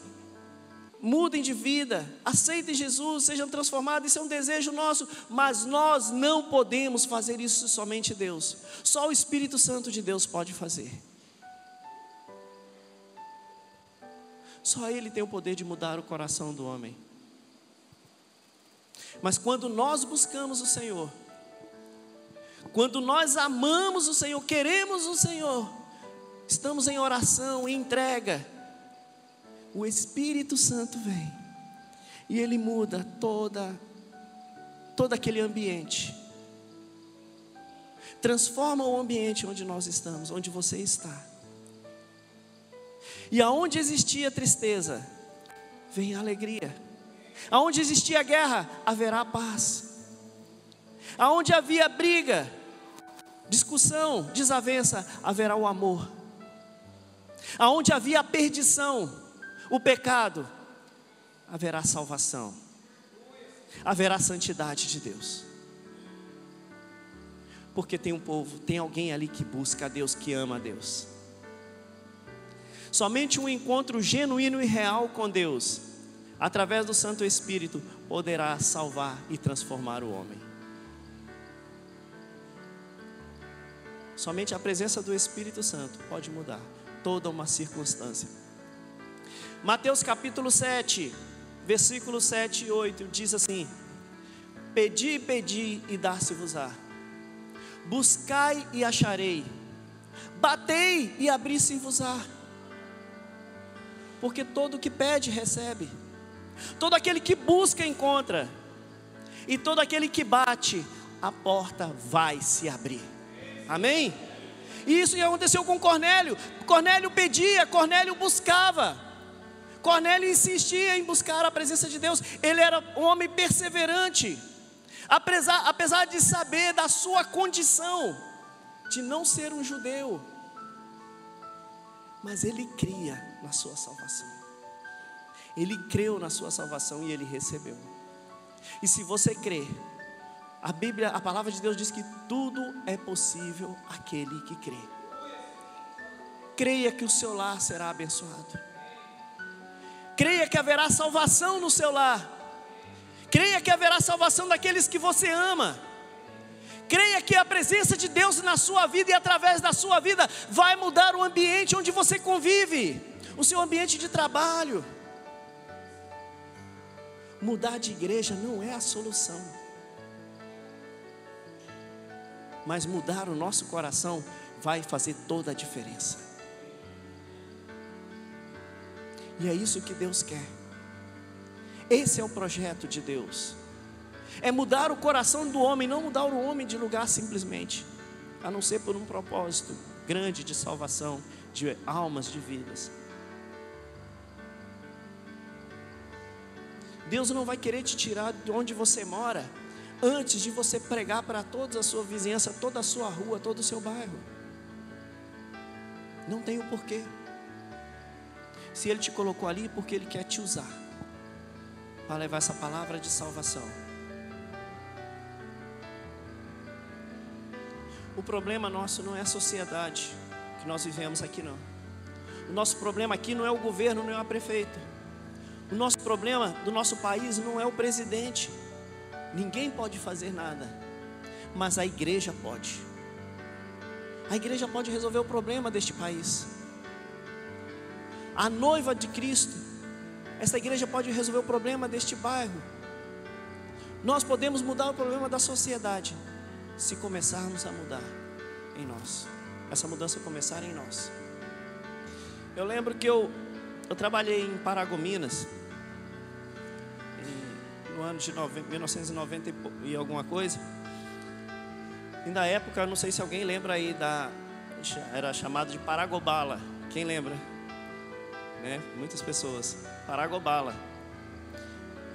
mudem de vida, aceitem Jesus, sejam transformados, isso é um desejo nosso, mas nós não podemos fazer isso somente Deus. Só o Espírito Santo de Deus pode fazer. Só Ele tem o poder de mudar o coração do homem. Mas quando nós buscamos o Senhor, quando nós amamos o Senhor, queremos o Senhor, estamos em oração, em entrega, o Espírito Santo vem e ele muda toda todo aquele ambiente. Transforma o ambiente onde nós estamos, onde você está. E aonde existia tristeza, vem alegria. Aonde existia guerra, haverá paz. Aonde havia briga, discussão, desavença, haverá o amor. Aonde havia perdição, o pecado, haverá salvação. Haverá santidade de Deus. Porque tem um povo, tem alguém ali que busca a Deus, que ama a Deus. Somente um encontro genuíno e real com Deus, através do Santo Espírito, poderá salvar e transformar o homem. Somente a presença do Espírito Santo pode mudar toda uma circunstância. Mateus capítulo 7, versículos 7 e 8 diz assim: Pedi, pedi e dar-se-vos-á. Buscai e acharei. Batei e abri-se-vos-á. Porque todo que pede, recebe. Todo aquele que busca, encontra. E todo aquele que bate, a porta vai se abrir. Amém? E isso aconteceu com Cornélio. Cornélio pedia, Cornélio buscava. Cornélio insistia em buscar a presença de Deus. Ele era um homem perseverante. Apesar, apesar de saber da sua condição de não ser um judeu, mas ele cria na sua salvação. Ele creu na sua salvação e ele recebeu. E se você crê, a Bíblia, a palavra de Deus diz que tudo é possível àquele que crê. Creia que o seu lar será abençoado. Creia que haverá salvação no seu lar. Creia que haverá salvação daqueles que você ama. Creia que a presença de Deus na sua vida e através da sua vida vai mudar o ambiente onde você convive, o seu ambiente de trabalho. Mudar de igreja não é a solução, mas mudar o nosso coração vai fazer toda a diferença. E é isso que Deus quer. Esse é o projeto de Deus. É mudar o coração do homem, não mudar o homem de lugar simplesmente, a não ser por um propósito grande de salvação de almas, de vidas. Deus não vai querer te tirar de onde você mora antes de você pregar para toda a sua vizinhança, toda a sua rua, todo o seu bairro. Não tem o porquê. Se Ele te colocou ali, porque Ele quer te usar para levar essa palavra de salvação. O problema nosso não é a sociedade que nós vivemos aqui, não. O nosso problema aqui não é o governo, não é a prefeita. O nosso problema do nosso país não é o presidente. Ninguém pode fazer nada, mas a igreja pode. A igreja pode resolver o problema deste país. A noiva de Cristo, essa igreja pode resolver o problema deste bairro. Nós podemos mudar o problema da sociedade se começarmos a mudar em nós. Essa mudança começar em nós. Eu lembro que eu, eu trabalhei em Paragominas no ano de 1990 e alguma coisa. E na época, não sei se alguém lembra aí da. Era chamado de Paragobala. Quem lembra? Né? Muitas pessoas. Paragobala.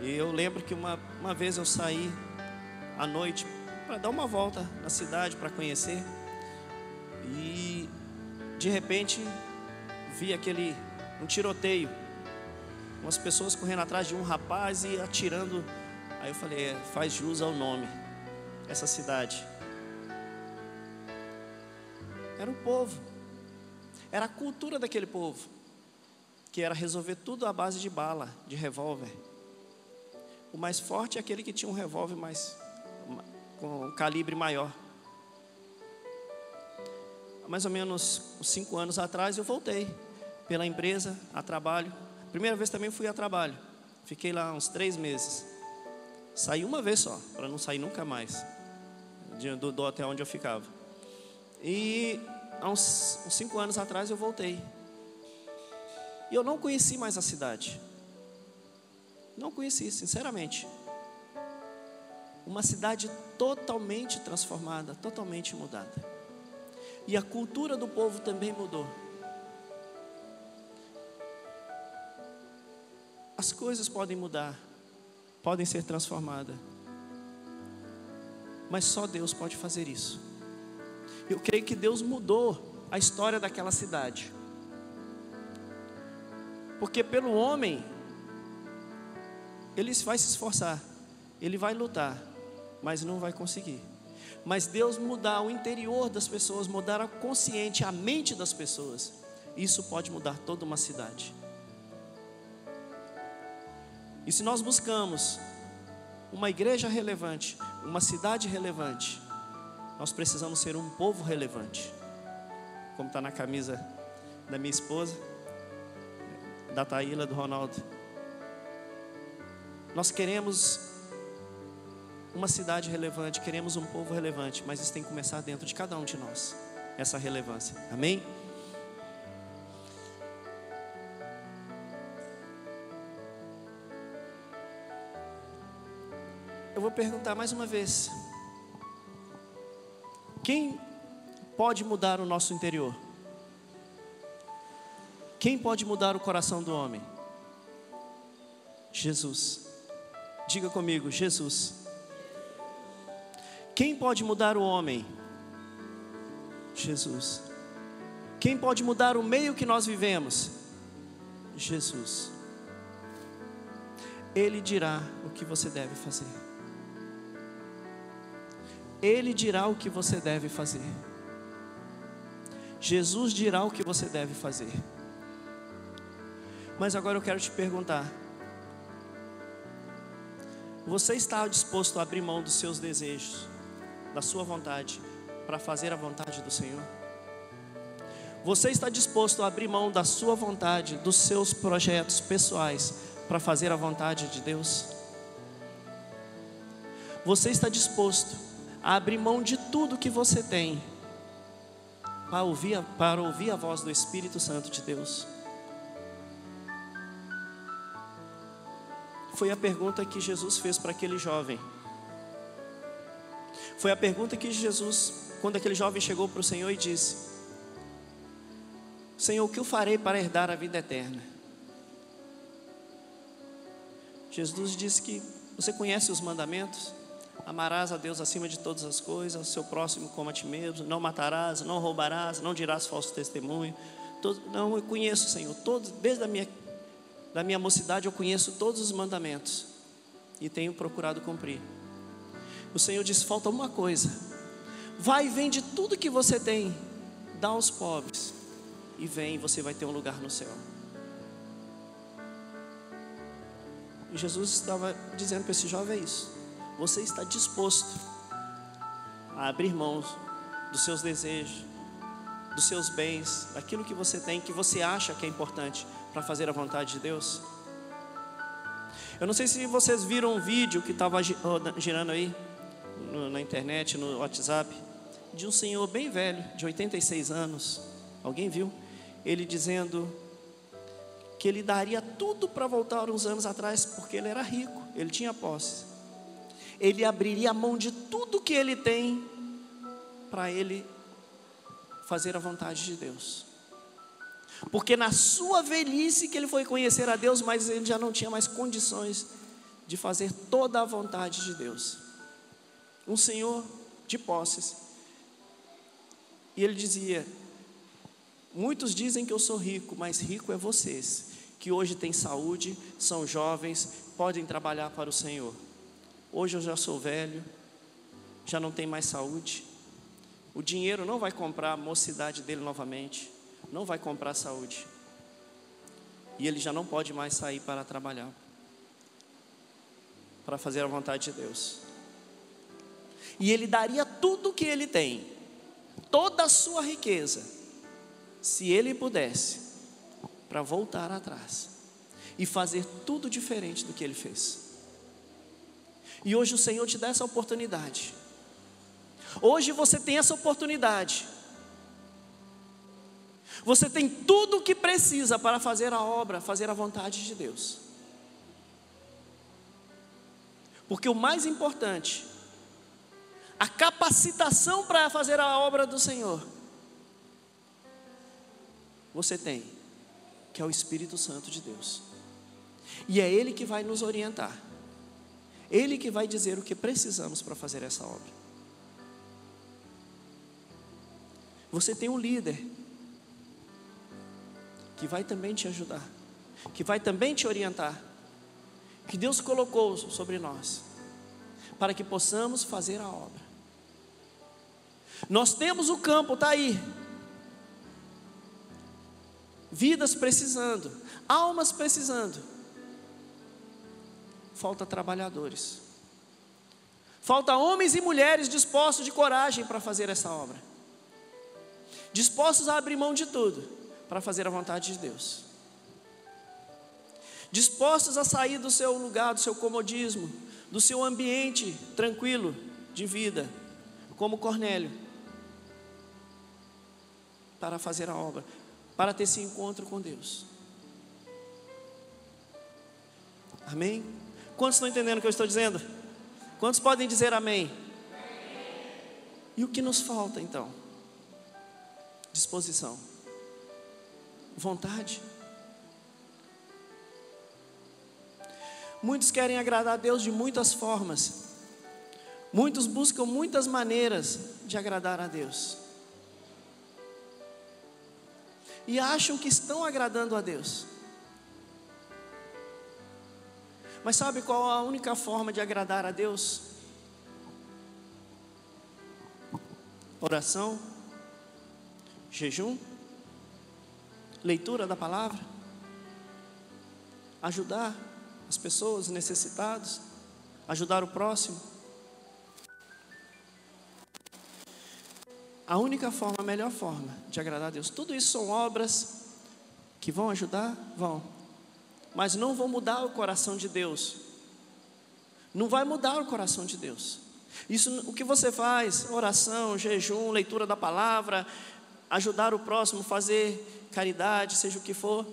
E eu lembro que uma, uma vez eu saí à noite para dar uma volta na cidade para conhecer. E de repente vi aquele um tiroteio umas pessoas correndo atrás de um rapaz e atirando. Aí eu falei, é, faz jus ao nome, essa cidade. Era o povo, era a cultura daquele povo, que era resolver tudo à base de bala, de revólver. O mais forte é aquele que tinha um revólver mais com um calibre maior. Mais ou menos cinco anos atrás eu voltei pela empresa a trabalho Primeira vez também fui a trabalho. Fiquei lá uns três meses. Saí uma vez só, para não sair nunca mais do, do hotel onde eu ficava. E há uns, uns cinco anos atrás eu voltei. E eu não conheci mais a cidade. Não conheci, sinceramente. Uma cidade totalmente transformada, totalmente mudada. E a cultura do povo também mudou. as coisas podem mudar, podem ser transformadas. Mas só Deus pode fazer isso. Eu creio que Deus mudou a história daquela cidade. Porque pelo homem, ele vai se esforçar, ele vai lutar, mas não vai conseguir. Mas Deus mudar o interior das pessoas, mudar a consciente, a mente das pessoas, isso pode mudar toda uma cidade. E se nós buscamos uma igreja relevante, uma cidade relevante, nós precisamos ser um povo relevante. Como está na camisa da minha esposa, da Taíla, do Ronaldo. Nós queremos uma cidade relevante, queremos um povo relevante, mas isso tem que começar dentro de cada um de nós, essa relevância. Amém? Eu vou perguntar mais uma vez: quem pode mudar o nosso interior? Quem pode mudar o coração do homem? Jesus. Diga comigo, Jesus. Quem pode mudar o homem? Jesus. Quem pode mudar o meio que nós vivemos? Jesus. Ele dirá o que você deve fazer. Ele dirá o que você deve fazer. Jesus dirá o que você deve fazer. Mas agora eu quero te perguntar: você está disposto a abrir mão dos seus desejos, da sua vontade, para fazer a vontade do Senhor? Você está disposto a abrir mão da sua vontade, dos seus projetos pessoais, para fazer a vontade de Deus? Você está disposto a abrir mão de tudo que você tem para ouvir, para ouvir a voz do Espírito Santo de Deus? Foi a pergunta que Jesus fez para aquele jovem. Foi a pergunta que Jesus, quando aquele jovem chegou para o Senhor e disse: Senhor, o que eu farei para herdar a vida eterna? Jesus disse que você conhece os mandamentos? Amarás a Deus acima de todas as coisas, ao seu próximo como a ti mesmo, não matarás, não roubarás, não dirás falso testemunho. Não, eu conheço, Senhor, desde a minha, da minha mocidade eu conheço todos os mandamentos e tenho procurado cumprir. O Senhor disse: falta uma coisa. Vai e vende tudo que você tem, dá aos pobres, e vem, você vai ter um lugar no céu. E Jesus estava dizendo para esse jovem isso. Você está disposto a abrir mãos dos seus desejos, dos seus bens, daquilo que você tem, que você acha que é importante para fazer a vontade de Deus? Eu não sei se vocês viram um vídeo que estava girando aí na internet, no WhatsApp, de um senhor bem velho, de 86 anos. Alguém viu? Ele dizendo que ele daria tudo para voltar uns anos atrás, porque ele era rico, ele tinha posse. Ele abriria a mão de tudo que ele tem para ele fazer a vontade de Deus. Porque na sua velhice que ele foi conhecer a Deus, mas ele já não tinha mais condições de fazer toda a vontade de Deus. Um senhor de posses. E ele dizia: Muitos dizem que eu sou rico, mas rico é vocês, que hoje têm saúde, são jovens, podem trabalhar para o Senhor. Hoje eu já sou velho, já não tenho mais saúde. O dinheiro não vai comprar a mocidade dele novamente, não vai comprar saúde. E ele já não pode mais sair para trabalhar, para fazer a vontade de Deus. E ele daria tudo o que ele tem, toda a sua riqueza, se ele pudesse, para voltar atrás e fazer tudo diferente do que ele fez. E hoje o Senhor te dá essa oportunidade. Hoje você tem essa oportunidade. Você tem tudo o que precisa para fazer a obra, fazer a vontade de Deus. Porque o mais importante, a capacitação para fazer a obra do Senhor, você tem, que é o Espírito Santo de Deus. E é Ele que vai nos orientar. Ele que vai dizer o que precisamos para fazer essa obra. Você tem um líder que vai também te ajudar, que vai também te orientar, que Deus colocou sobre nós, para que possamos fazer a obra. Nós temos o campo, está aí. Vidas precisando, almas precisando. Falta trabalhadores. Falta homens e mulheres dispostos de coragem para fazer essa obra. Dispostos a abrir mão de tudo para fazer a vontade de Deus. Dispostos a sair do seu lugar, do seu comodismo, do seu ambiente tranquilo de vida, como Cornélio, para fazer a obra, para ter esse encontro com Deus. Amém? Quantos estão entendendo o que eu estou dizendo? Quantos podem dizer amém? E o que nos falta então? Disposição, vontade. Muitos querem agradar a Deus de muitas formas. Muitos buscam muitas maneiras de agradar a Deus. E acham que estão agradando a Deus. Mas sabe qual a única forma de agradar a Deus? Oração, jejum, leitura da palavra, ajudar as pessoas necessitadas, ajudar o próximo. A única forma, a melhor forma de agradar a Deus. Tudo isso são obras que vão ajudar? Vão. Mas não vão mudar o coração de Deus. Não vai mudar o coração de Deus. Isso, o que você faz, oração, jejum, leitura da palavra, ajudar o próximo, fazer caridade, seja o que for,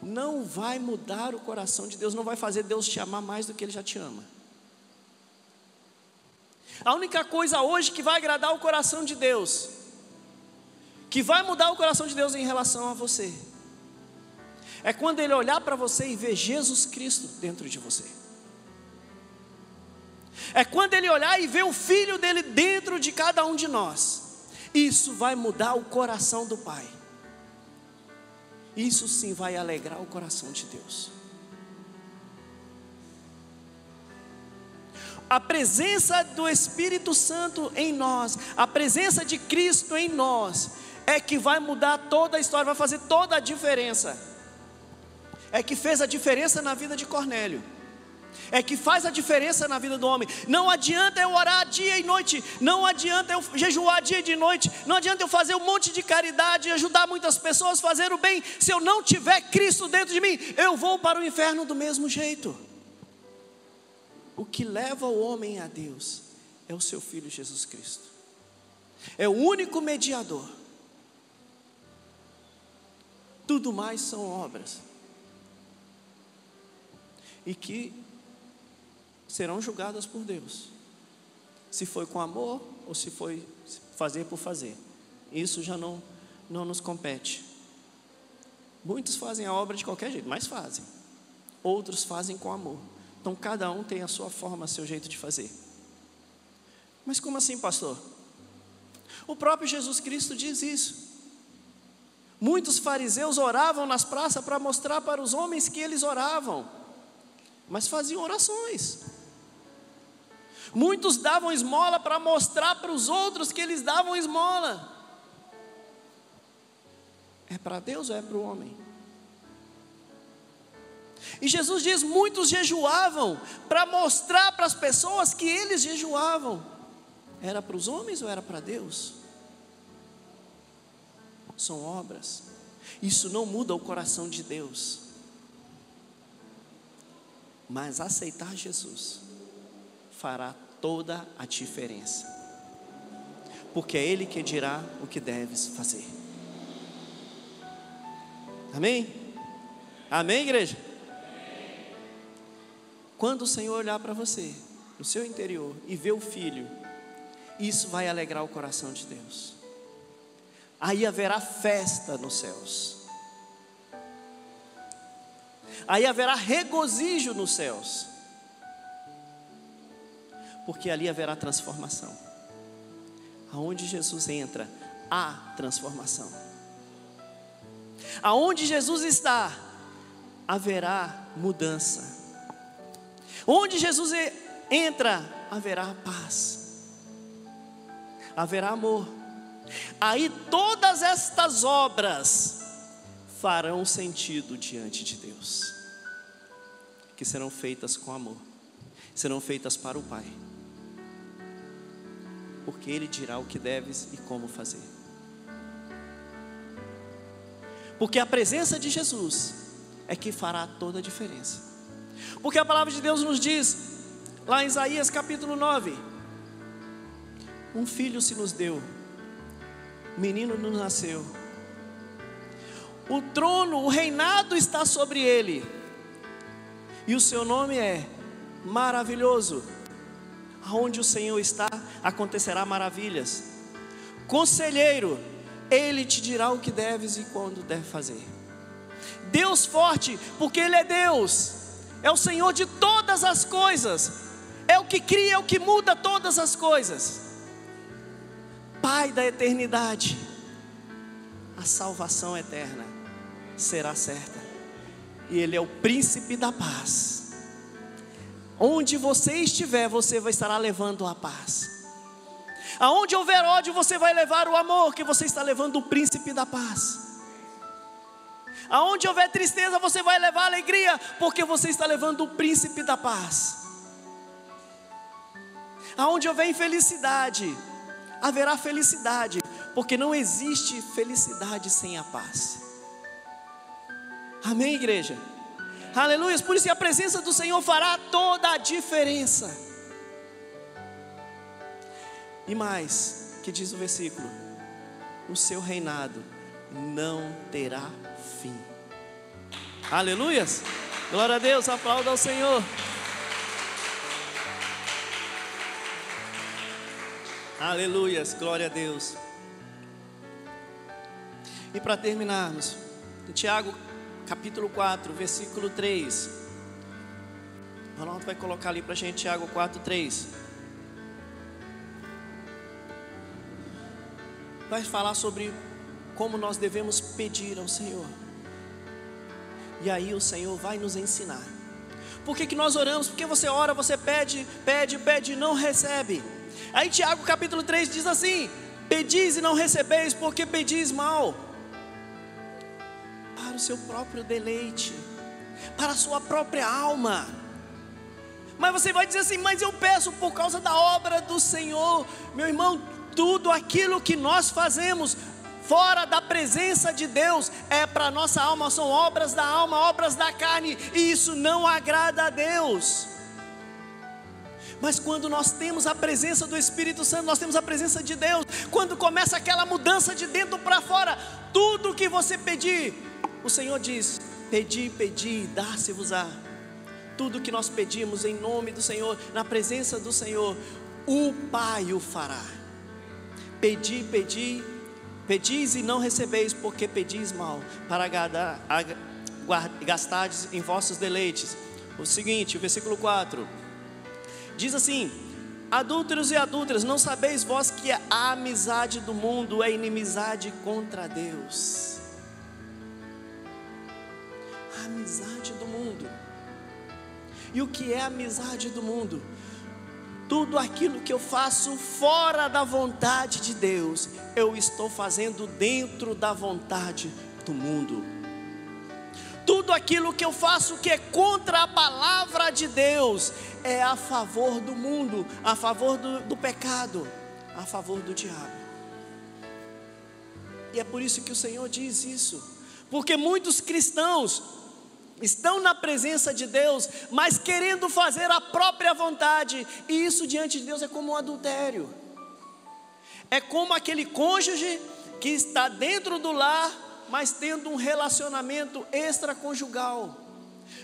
não vai mudar o coração de Deus, não vai fazer Deus te amar mais do que Ele já te ama. A única coisa hoje que vai agradar o coração de Deus, que vai mudar o coração de Deus em relação a você, é quando Ele olhar para você e ver Jesus Cristo dentro de você. É quando Ele olhar e ver o Filho dele dentro de cada um de nós. Isso vai mudar o coração do Pai. Isso sim vai alegrar o coração de Deus. a presença do Espírito Santo em nós, a presença de Cristo em nós, é que vai mudar toda a história, vai fazer toda a diferença. É que fez a diferença na vida de Cornélio. É que faz a diferença na vida do homem. Não adianta eu orar dia e noite, não adianta eu jejuar dia e noite, não adianta eu fazer um monte de caridade, ajudar muitas pessoas, fazer o bem, se eu não tiver Cristo dentro de mim, eu vou para o inferno do mesmo jeito. O que leva o homem a Deus é o seu filho Jesus Cristo. É o único mediador. Tudo mais são obras. E que serão julgadas por Deus. Se foi com amor ou se foi fazer por fazer. Isso já não, não nos compete. Muitos fazem a obra de qualquer jeito, mas fazem. Outros fazem com amor. Então cada um tem a sua forma, seu jeito de fazer. Mas como assim, pastor? O próprio Jesus Cristo diz isso. Muitos fariseus oravam nas praças para mostrar para os homens que eles oravam, mas faziam orações. Muitos davam esmola para mostrar para os outros que eles davam esmola. É para Deus ou é para o homem? E Jesus diz: muitos jejuavam para mostrar para as pessoas que eles jejuavam. Era para os homens ou era para Deus? São obras. Isso não muda o coração de Deus. Mas aceitar Jesus fará toda a diferença. Porque é Ele que dirá o que deves fazer. Amém? Amém, igreja? Quando o Senhor olhar para você, no seu interior, e ver o filho, isso vai alegrar o coração de Deus. Aí haverá festa nos céus. Aí haverá regozijo nos céus. Porque ali haverá transformação. Aonde Jesus entra, há transformação. Aonde Jesus está, haverá mudança. Onde Jesus entra, haverá paz, haverá amor. Aí todas estas obras farão sentido diante de Deus, que serão feitas com amor, serão feitas para o Pai, porque Ele dirá o que deves e como fazer. Porque a presença de Jesus é que fará toda a diferença. Porque a palavra de Deus nos diz, lá em Isaías capítulo 9: Um filho se nos deu, menino nos nasceu, o trono, o reinado está sobre ele, e o seu nome é Maravilhoso, Aonde o Senhor está, acontecerá maravilhas. Conselheiro, ele te dirá o que deves e quando deve fazer. Deus forte, porque Ele é Deus, é o Senhor de todas as coisas, é o que cria, é o que muda todas as coisas. Pai da eternidade, a salvação eterna será certa, e Ele é o príncipe da paz. Onde você estiver, você vai estar levando a paz. Aonde houver ódio, você vai levar o amor, que você está levando o príncipe da paz. Aonde houver tristeza, você vai levar alegria, porque você está levando o príncipe da paz. Aonde houver infelicidade, haverá felicidade, porque não existe felicidade sem a paz. Amém, igreja? Aleluia. Por isso a presença do Senhor fará toda a diferença. E mais, que diz o versículo: o seu reinado não terá fim. Aleluias. Glória a Deus, aplauda ao Senhor. Aleluias, glória a Deus. E para terminarmos, Tiago capítulo 4, versículo 3. O Ronaldo vai colocar ali para a gente Tiago 4, 3. Vai falar sobre como nós devemos pedir ao Senhor. E aí o Senhor vai nos ensinar. Por que, que nós oramos? Porque você ora, você pede, pede, pede e não recebe. Aí Tiago capítulo 3 diz assim: Pedis e não recebeis, porque pedis mal, o seu próprio deleite, para a sua própria alma. Mas você vai dizer assim, mas eu peço por causa da obra do Senhor, meu irmão, tudo aquilo que nós fazemos fora da presença de Deus é para nossa alma, são obras da alma, obras da carne, e isso não agrada a Deus. Mas quando nós temos a presença do Espírito Santo, nós temos a presença de Deus. Quando começa aquela mudança de dentro para fora, tudo que você pedir, o Senhor diz: Pedi, pedi, dá-se-vos-á. Tudo que nós pedimos em nome do Senhor, na presença do Senhor, o Pai o fará. Pedi, pedi, pedis e não recebeis, porque pedis mal, para gastardes em vossos deleites. O seguinte, o versículo 4 Diz assim: Adúlteros e adúlteras, não sabeis vós que a amizade do mundo é inimizade contra Deus? Amizade do mundo. E o que é amizade do mundo? Tudo aquilo que eu faço fora da vontade de Deus, eu estou fazendo dentro da vontade do mundo tudo aquilo que eu faço que é contra a palavra de Deus é a favor do mundo, a favor do, do pecado, a favor do diabo. E é por isso que o Senhor diz isso, porque muitos cristãos estão na presença de Deus, mas querendo fazer a própria vontade, e isso diante de Deus é como um adultério, é como aquele cônjuge que está dentro do lar mas tendo um relacionamento extraconjugal.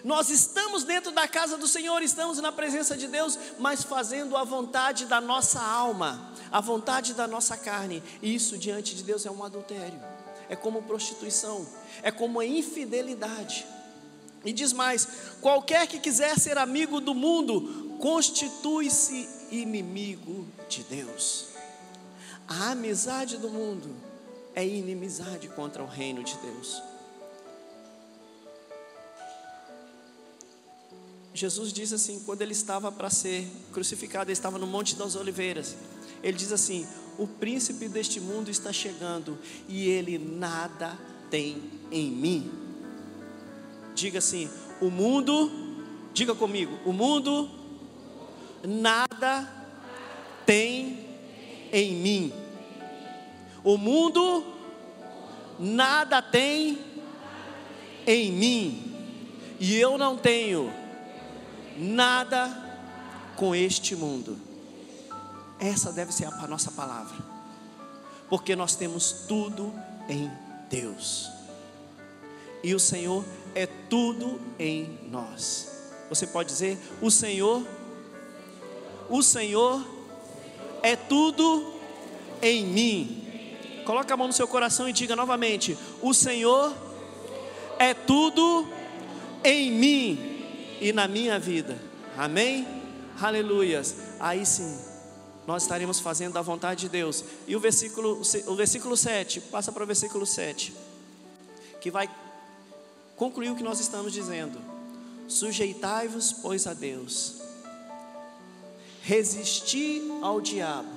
Nós estamos dentro da casa do Senhor, estamos na presença de Deus, mas fazendo a vontade da nossa alma, a vontade da nossa carne. E isso diante de Deus é um adultério. É como prostituição, é como a infidelidade. E diz mais: qualquer que quiser ser amigo do mundo, constitui-se inimigo de Deus. A amizade do mundo é inimizade contra o reino de Deus. Jesus diz assim, quando ele estava para ser crucificado, ele estava no Monte das Oliveiras. Ele diz assim: O príncipe deste mundo está chegando e ele nada tem em mim. Diga assim: O mundo, diga comigo, o mundo nada tem em mim. O mundo nada tem em mim, e eu não tenho nada com este mundo. Essa deve ser a nossa palavra, porque nós temos tudo em Deus, e o Senhor é tudo em nós. Você pode dizer: O Senhor o Senhor é tudo em mim. Coloca a mão no seu coração e diga novamente: O Senhor é tudo em mim e na minha vida. Amém? Aleluias. Aí sim, nós estaremos fazendo a vontade de Deus. E o versículo, o versículo 7, passa para o versículo 7, que vai concluir o que nós estamos dizendo. Sujeitai-vos, pois, a Deus, resisti ao diabo,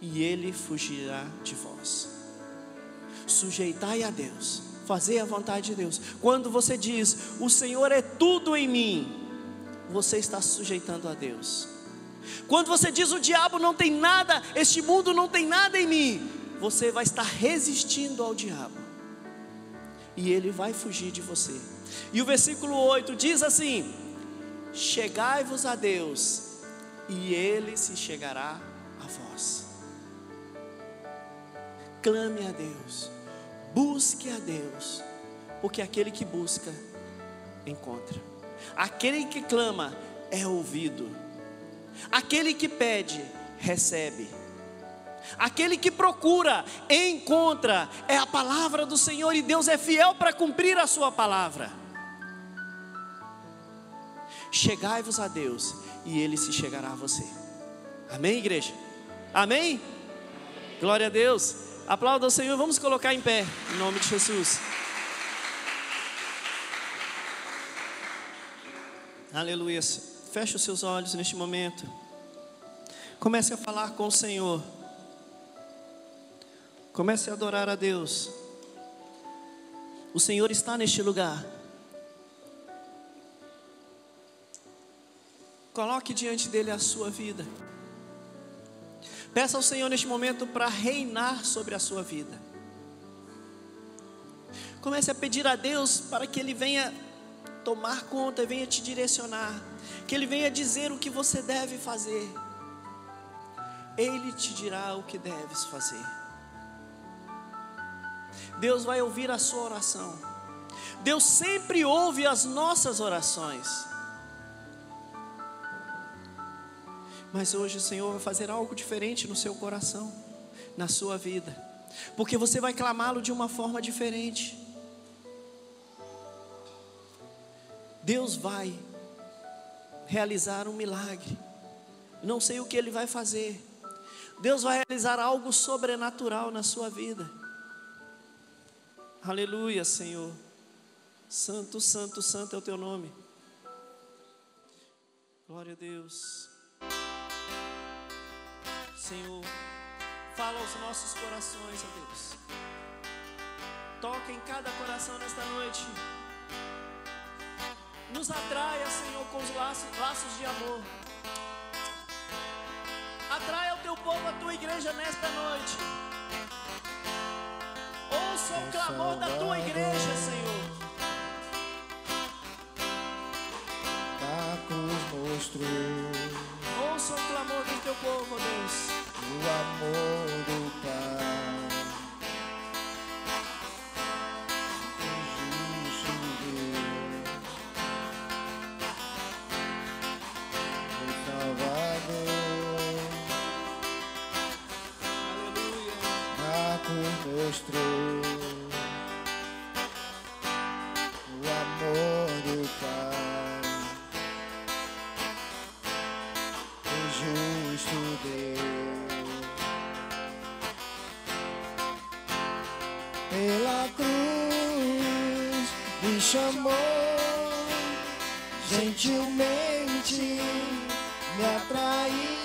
e ele fugirá de vós. Sujeitai a Deus, fazer a vontade de Deus. Quando você diz, o Senhor é tudo em mim, você está sujeitando a Deus. Quando você diz, o diabo não tem nada, este mundo não tem nada em mim, você vai estar resistindo ao diabo, e ele vai fugir de você. E o versículo 8 diz assim: Chegai-vos a Deus, e ele se chegará a vós. Clame a Deus, busque a Deus, porque aquele que busca, encontra. Aquele que clama é ouvido. Aquele que pede, recebe. Aquele que procura, encontra. É a palavra do Senhor e Deus é fiel para cumprir a sua palavra. Chegai-vos a Deus e ele se chegará a você. Amém, igreja? Amém? Glória a Deus. Aplauda o Senhor. Vamos colocar em pé, em nome de Jesus. Aleluia. Feche os seus olhos neste momento. Comece a falar com o Senhor. Comece a adorar a Deus. O Senhor está neste lugar. Coloque diante dele a sua vida. Peça ao Senhor neste momento para reinar sobre a sua vida. Comece a pedir a Deus para que Ele venha tomar conta, venha te direcionar, que Ele venha dizer o que você deve fazer. Ele te dirá o que deves fazer. Deus vai ouvir a sua oração. Deus sempre ouve as nossas orações. Mas hoje o Senhor vai fazer algo diferente no seu coração, na sua vida, porque você vai clamá-lo de uma forma diferente. Deus vai realizar um milagre, não sei o que Ele vai fazer, Deus vai realizar algo sobrenatural na sua vida. Aleluia, Senhor. Santo, santo, santo é o teu nome. Glória a Deus. Senhor, fala aos nossos corações, ó Deus. Toca em cada coração nesta noite. Nos atraia, Senhor, com os laços, laços de amor. Atraia o teu povo, a tua igreja nesta noite. Ouça o clamor da tua igreja, Senhor. A cruz mostrou Ouça o clamor do teu povo, chamou, gentilmente me atraiu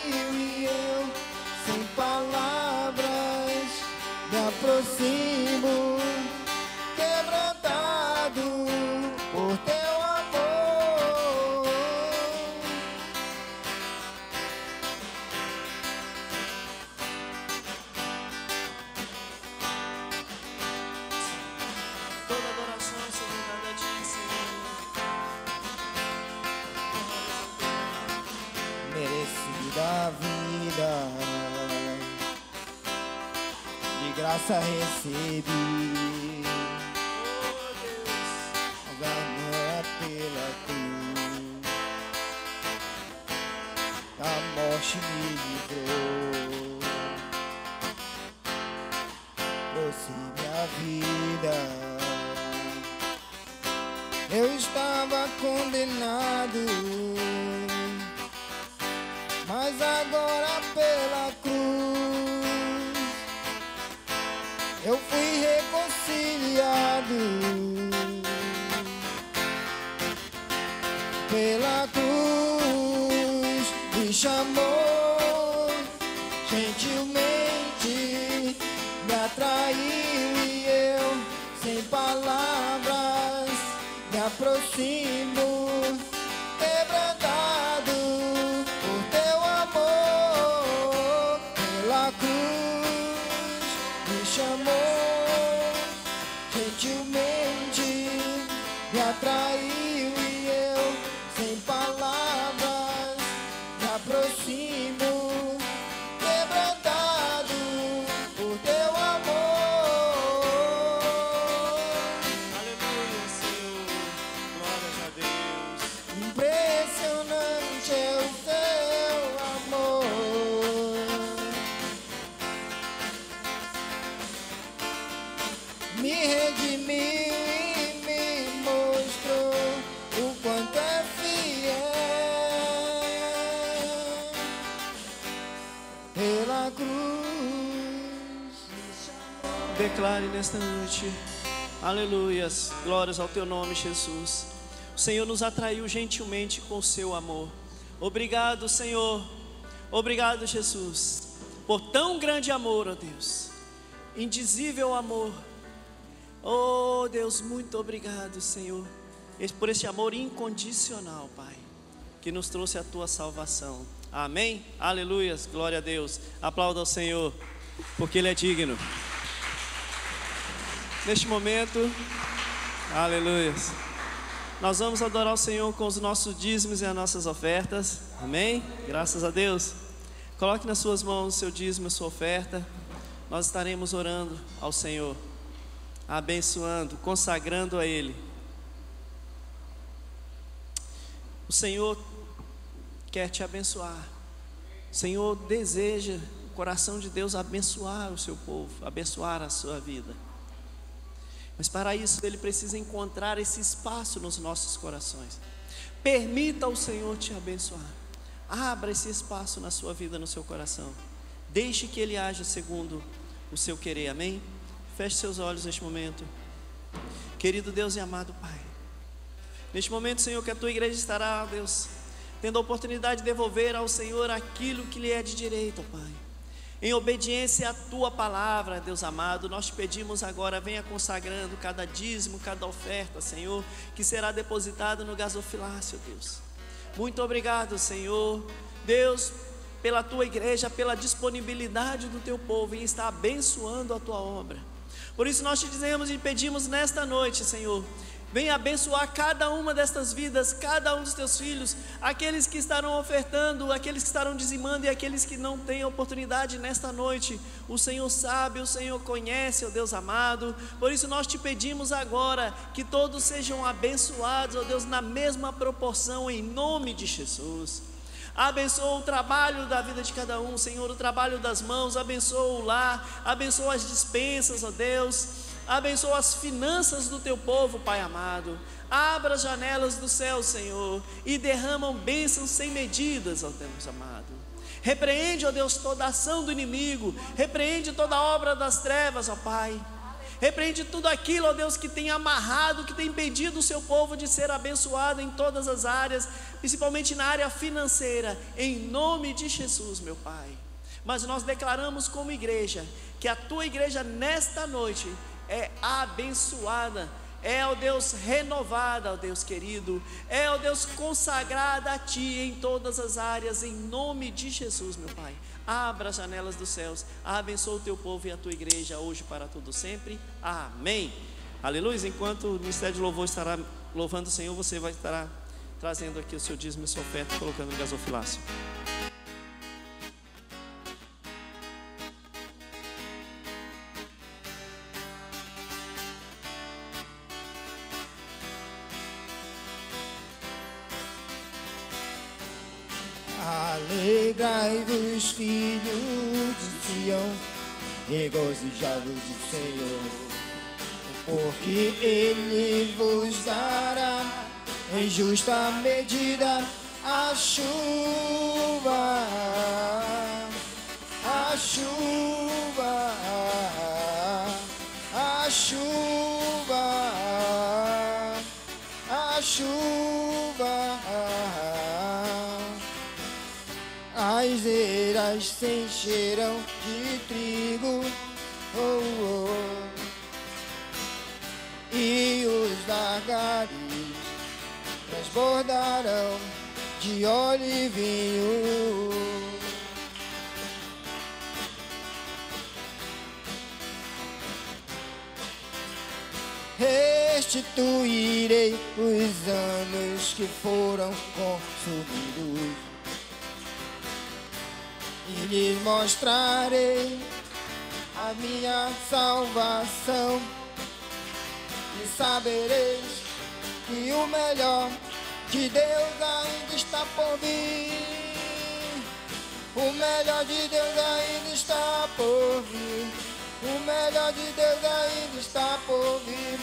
Declare nesta noite, aleluias, glórias ao teu nome, Jesus. O Senhor nos atraiu gentilmente com o seu amor. Obrigado, Senhor. Obrigado, Jesus, por tão grande amor, ó Deus. Indizível amor. Oh, Deus, muito obrigado, Senhor, por este amor incondicional, Pai, que nos trouxe a tua salvação. Amém? Aleluias, glória a Deus. Aplauda ao Senhor, porque Ele é digno. Neste momento, aleluia. Nós vamos adorar o Senhor com os nossos dízimos e as nossas ofertas. Amém? Graças a Deus. Coloque nas suas mãos o seu dízimo e a sua oferta. Nós estaremos orando ao Senhor, abençoando, consagrando a Ele. O Senhor quer te abençoar. O Senhor deseja, o coração de Deus, abençoar o seu povo, abençoar a sua vida. Mas para isso ele precisa encontrar esse espaço nos nossos corações. Permita ao Senhor te abençoar. Abra esse espaço na sua vida, no seu coração. Deixe que ele haja segundo o seu querer. Amém? Feche seus olhos neste momento. Querido Deus e amado Pai. Neste momento, Senhor, que a tua igreja estará, Deus, tendo a oportunidade de devolver ao Senhor aquilo que lhe é de direito, Pai. Em obediência à tua palavra, Deus amado, nós te pedimos agora, venha consagrando cada dízimo, cada oferta, Senhor, que será depositada no gasofilácio, Deus. Muito obrigado, Senhor. Deus, pela tua igreja, pela disponibilidade do teu povo em estar abençoando a tua obra. Por isso nós te dizemos e pedimos nesta noite, Senhor, Venha abençoar cada uma destas vidas, cada um dos teus filhos, aqueles que estarão ofertando, aqueles que estarão dizimando e aqueles que não têm oportunidade nesta noite. O Senhor sabe, o Senhor conhece, ó Deus amado. Por isso nós te pedimos agora que todos sejam abençoados, ó Deus, na mesma proporção, em nome de Jesus. Abençoa o trabalho da vida de cada um, Senhor, o trabalho das mãos, abençoa o lar, abençoa as dispensas, ó Deus. Abençoa as finanças do teu povo, Pai amado. Abra as janelas do céu, Senhor, e derramam bênçãos sem medidas, ó Deus amado. Repreende, ó Deus, toda ação do inimigo, repreende toda obra das trevas, ó Pai. Repreende tudo aquilo, ó Deus, que tem amarrado, que tem impedido o seu povo de ser abençoado em todas as áreas, principalmente na área financeira, em nome de Jesus, meu Pai. Mas nós declaramos como igreja que a tua igreja nesta noite é abençoada, é, ó Deus, renovada, ó Deus querido, é, ó Deus, consagrada a Ti em todas as áreas, em nome de Jesus, meu Pai. Abra as janelas dos céus, abençoa o Teu povo e a Tua igreja hoje para todo sempre. Amém. Aleluia. Enquanto o Ministério de Louvor estará louvando o Senhor, você vai estar trazendo aqui o seu dízimo e sua oferta, colocando no gasofilácio. Alegrai-vos, filhos de Sião, regozijai-vos do Senhor, porque Ele vos dará em justa medida a chuva, a chuva, a chuva, a chuva. Eiras se encherão de trigo, oh, oh, e os lagares transbordarão de óleo e vinho. Restituirei os anos que foram consumidos lhes mostrarei a minha salvação e sabereis que o melhor de Deus ainda está por vir. O melhor de Deus ainda está por vir. O melhor de Deus ainda está por vir.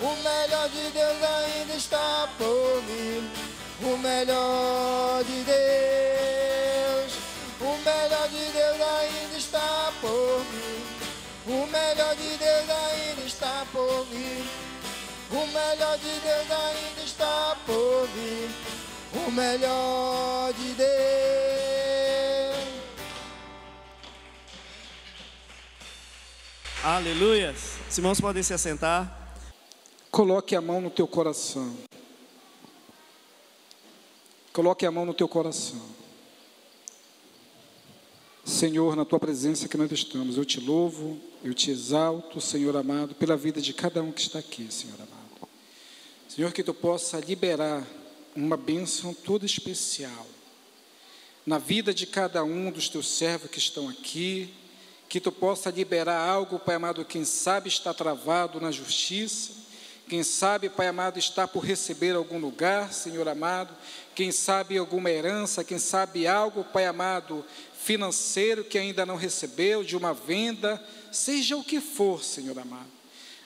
O melhor de Deus ainda está por vir. O melhor de Deus. Por vir. O melhor de Deus ainda está por vir. O melhor de Deus. Aleluias. Os irmãos podem se assentar. Coloque a mão no teu coração. Coloque a mão no teu coração. Senhor, na tua presença que nós estamos, eu te louvo, eu te exalto, Senhor amado, pela vida de cada um que está aqui, Senhor amado. Senhor, que tu possa liberar uma bênção toda especial na vida de cada um dos teus servos que estão aqui, que tu possa liberar algo, Pai amado, quem sabe está travado na justiça, quem sabe, Pai amado, está por receber algum lugar, Senhor amado, quem sabe alguma herança, quem sabe algo, Pai amado, financeiro que ainda não recebeu, de uma venda, seja o que for, Senhor amado.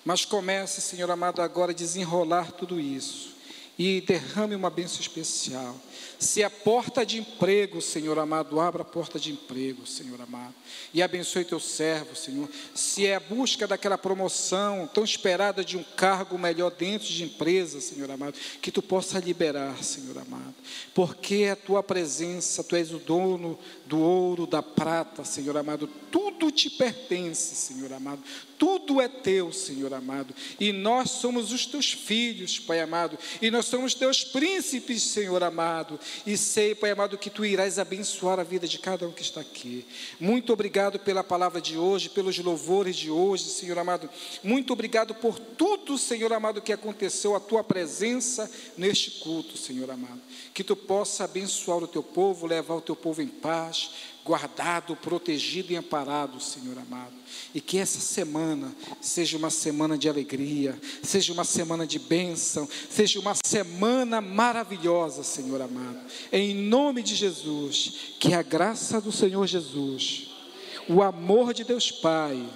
Mas comece, Senhor amado, agora a desenrolar tudo isso e derrame uma bênção especial. Se a porta de emprego, Senhor amado, abra a porta de emprego, Senhor amado, e abençoe teu servo, Senhor. Se é a busca daquela promoção tão esperada de um cargo melhor dentro de empresa, Senhor amado, que tu possa liberar, Senhor amado, porque a tua presença, tu és o dono do ouro, da prata, Senhor amado, tudo te pertence, Senhor amado, tudo é teu, Senhor amado, e nós somos os teus filhos, Pai amado, e nós somos teus príncipes, Senhor amado, e sei, Pai amado, que tu irás abençoar a vida de cada um que está aqui. Muito obrigado pela palavra de hoje, pelos louvores de hoje, Senhor amado. Muito obrigado por tudo, Senhor amado, que aconteceu, a tua presença neste culto, Senhor amado. Que tu possa abençoar o teu povo, levar o teu povo em paz, guardado, protegido e amparado, Senhor amado. E que essa semana seja uma semana de alegria, seja uma semana de bênção, seja uma semana maravilhosa, Senhor amado. Em nome de Jesus, que a graça do Senhor Jesus, o amor de Deus Pai,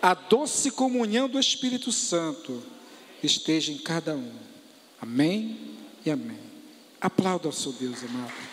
a doce comunhão do Espírito Santo esteja em cada um. Amém e amém. Aplauda ao seu Deus amado.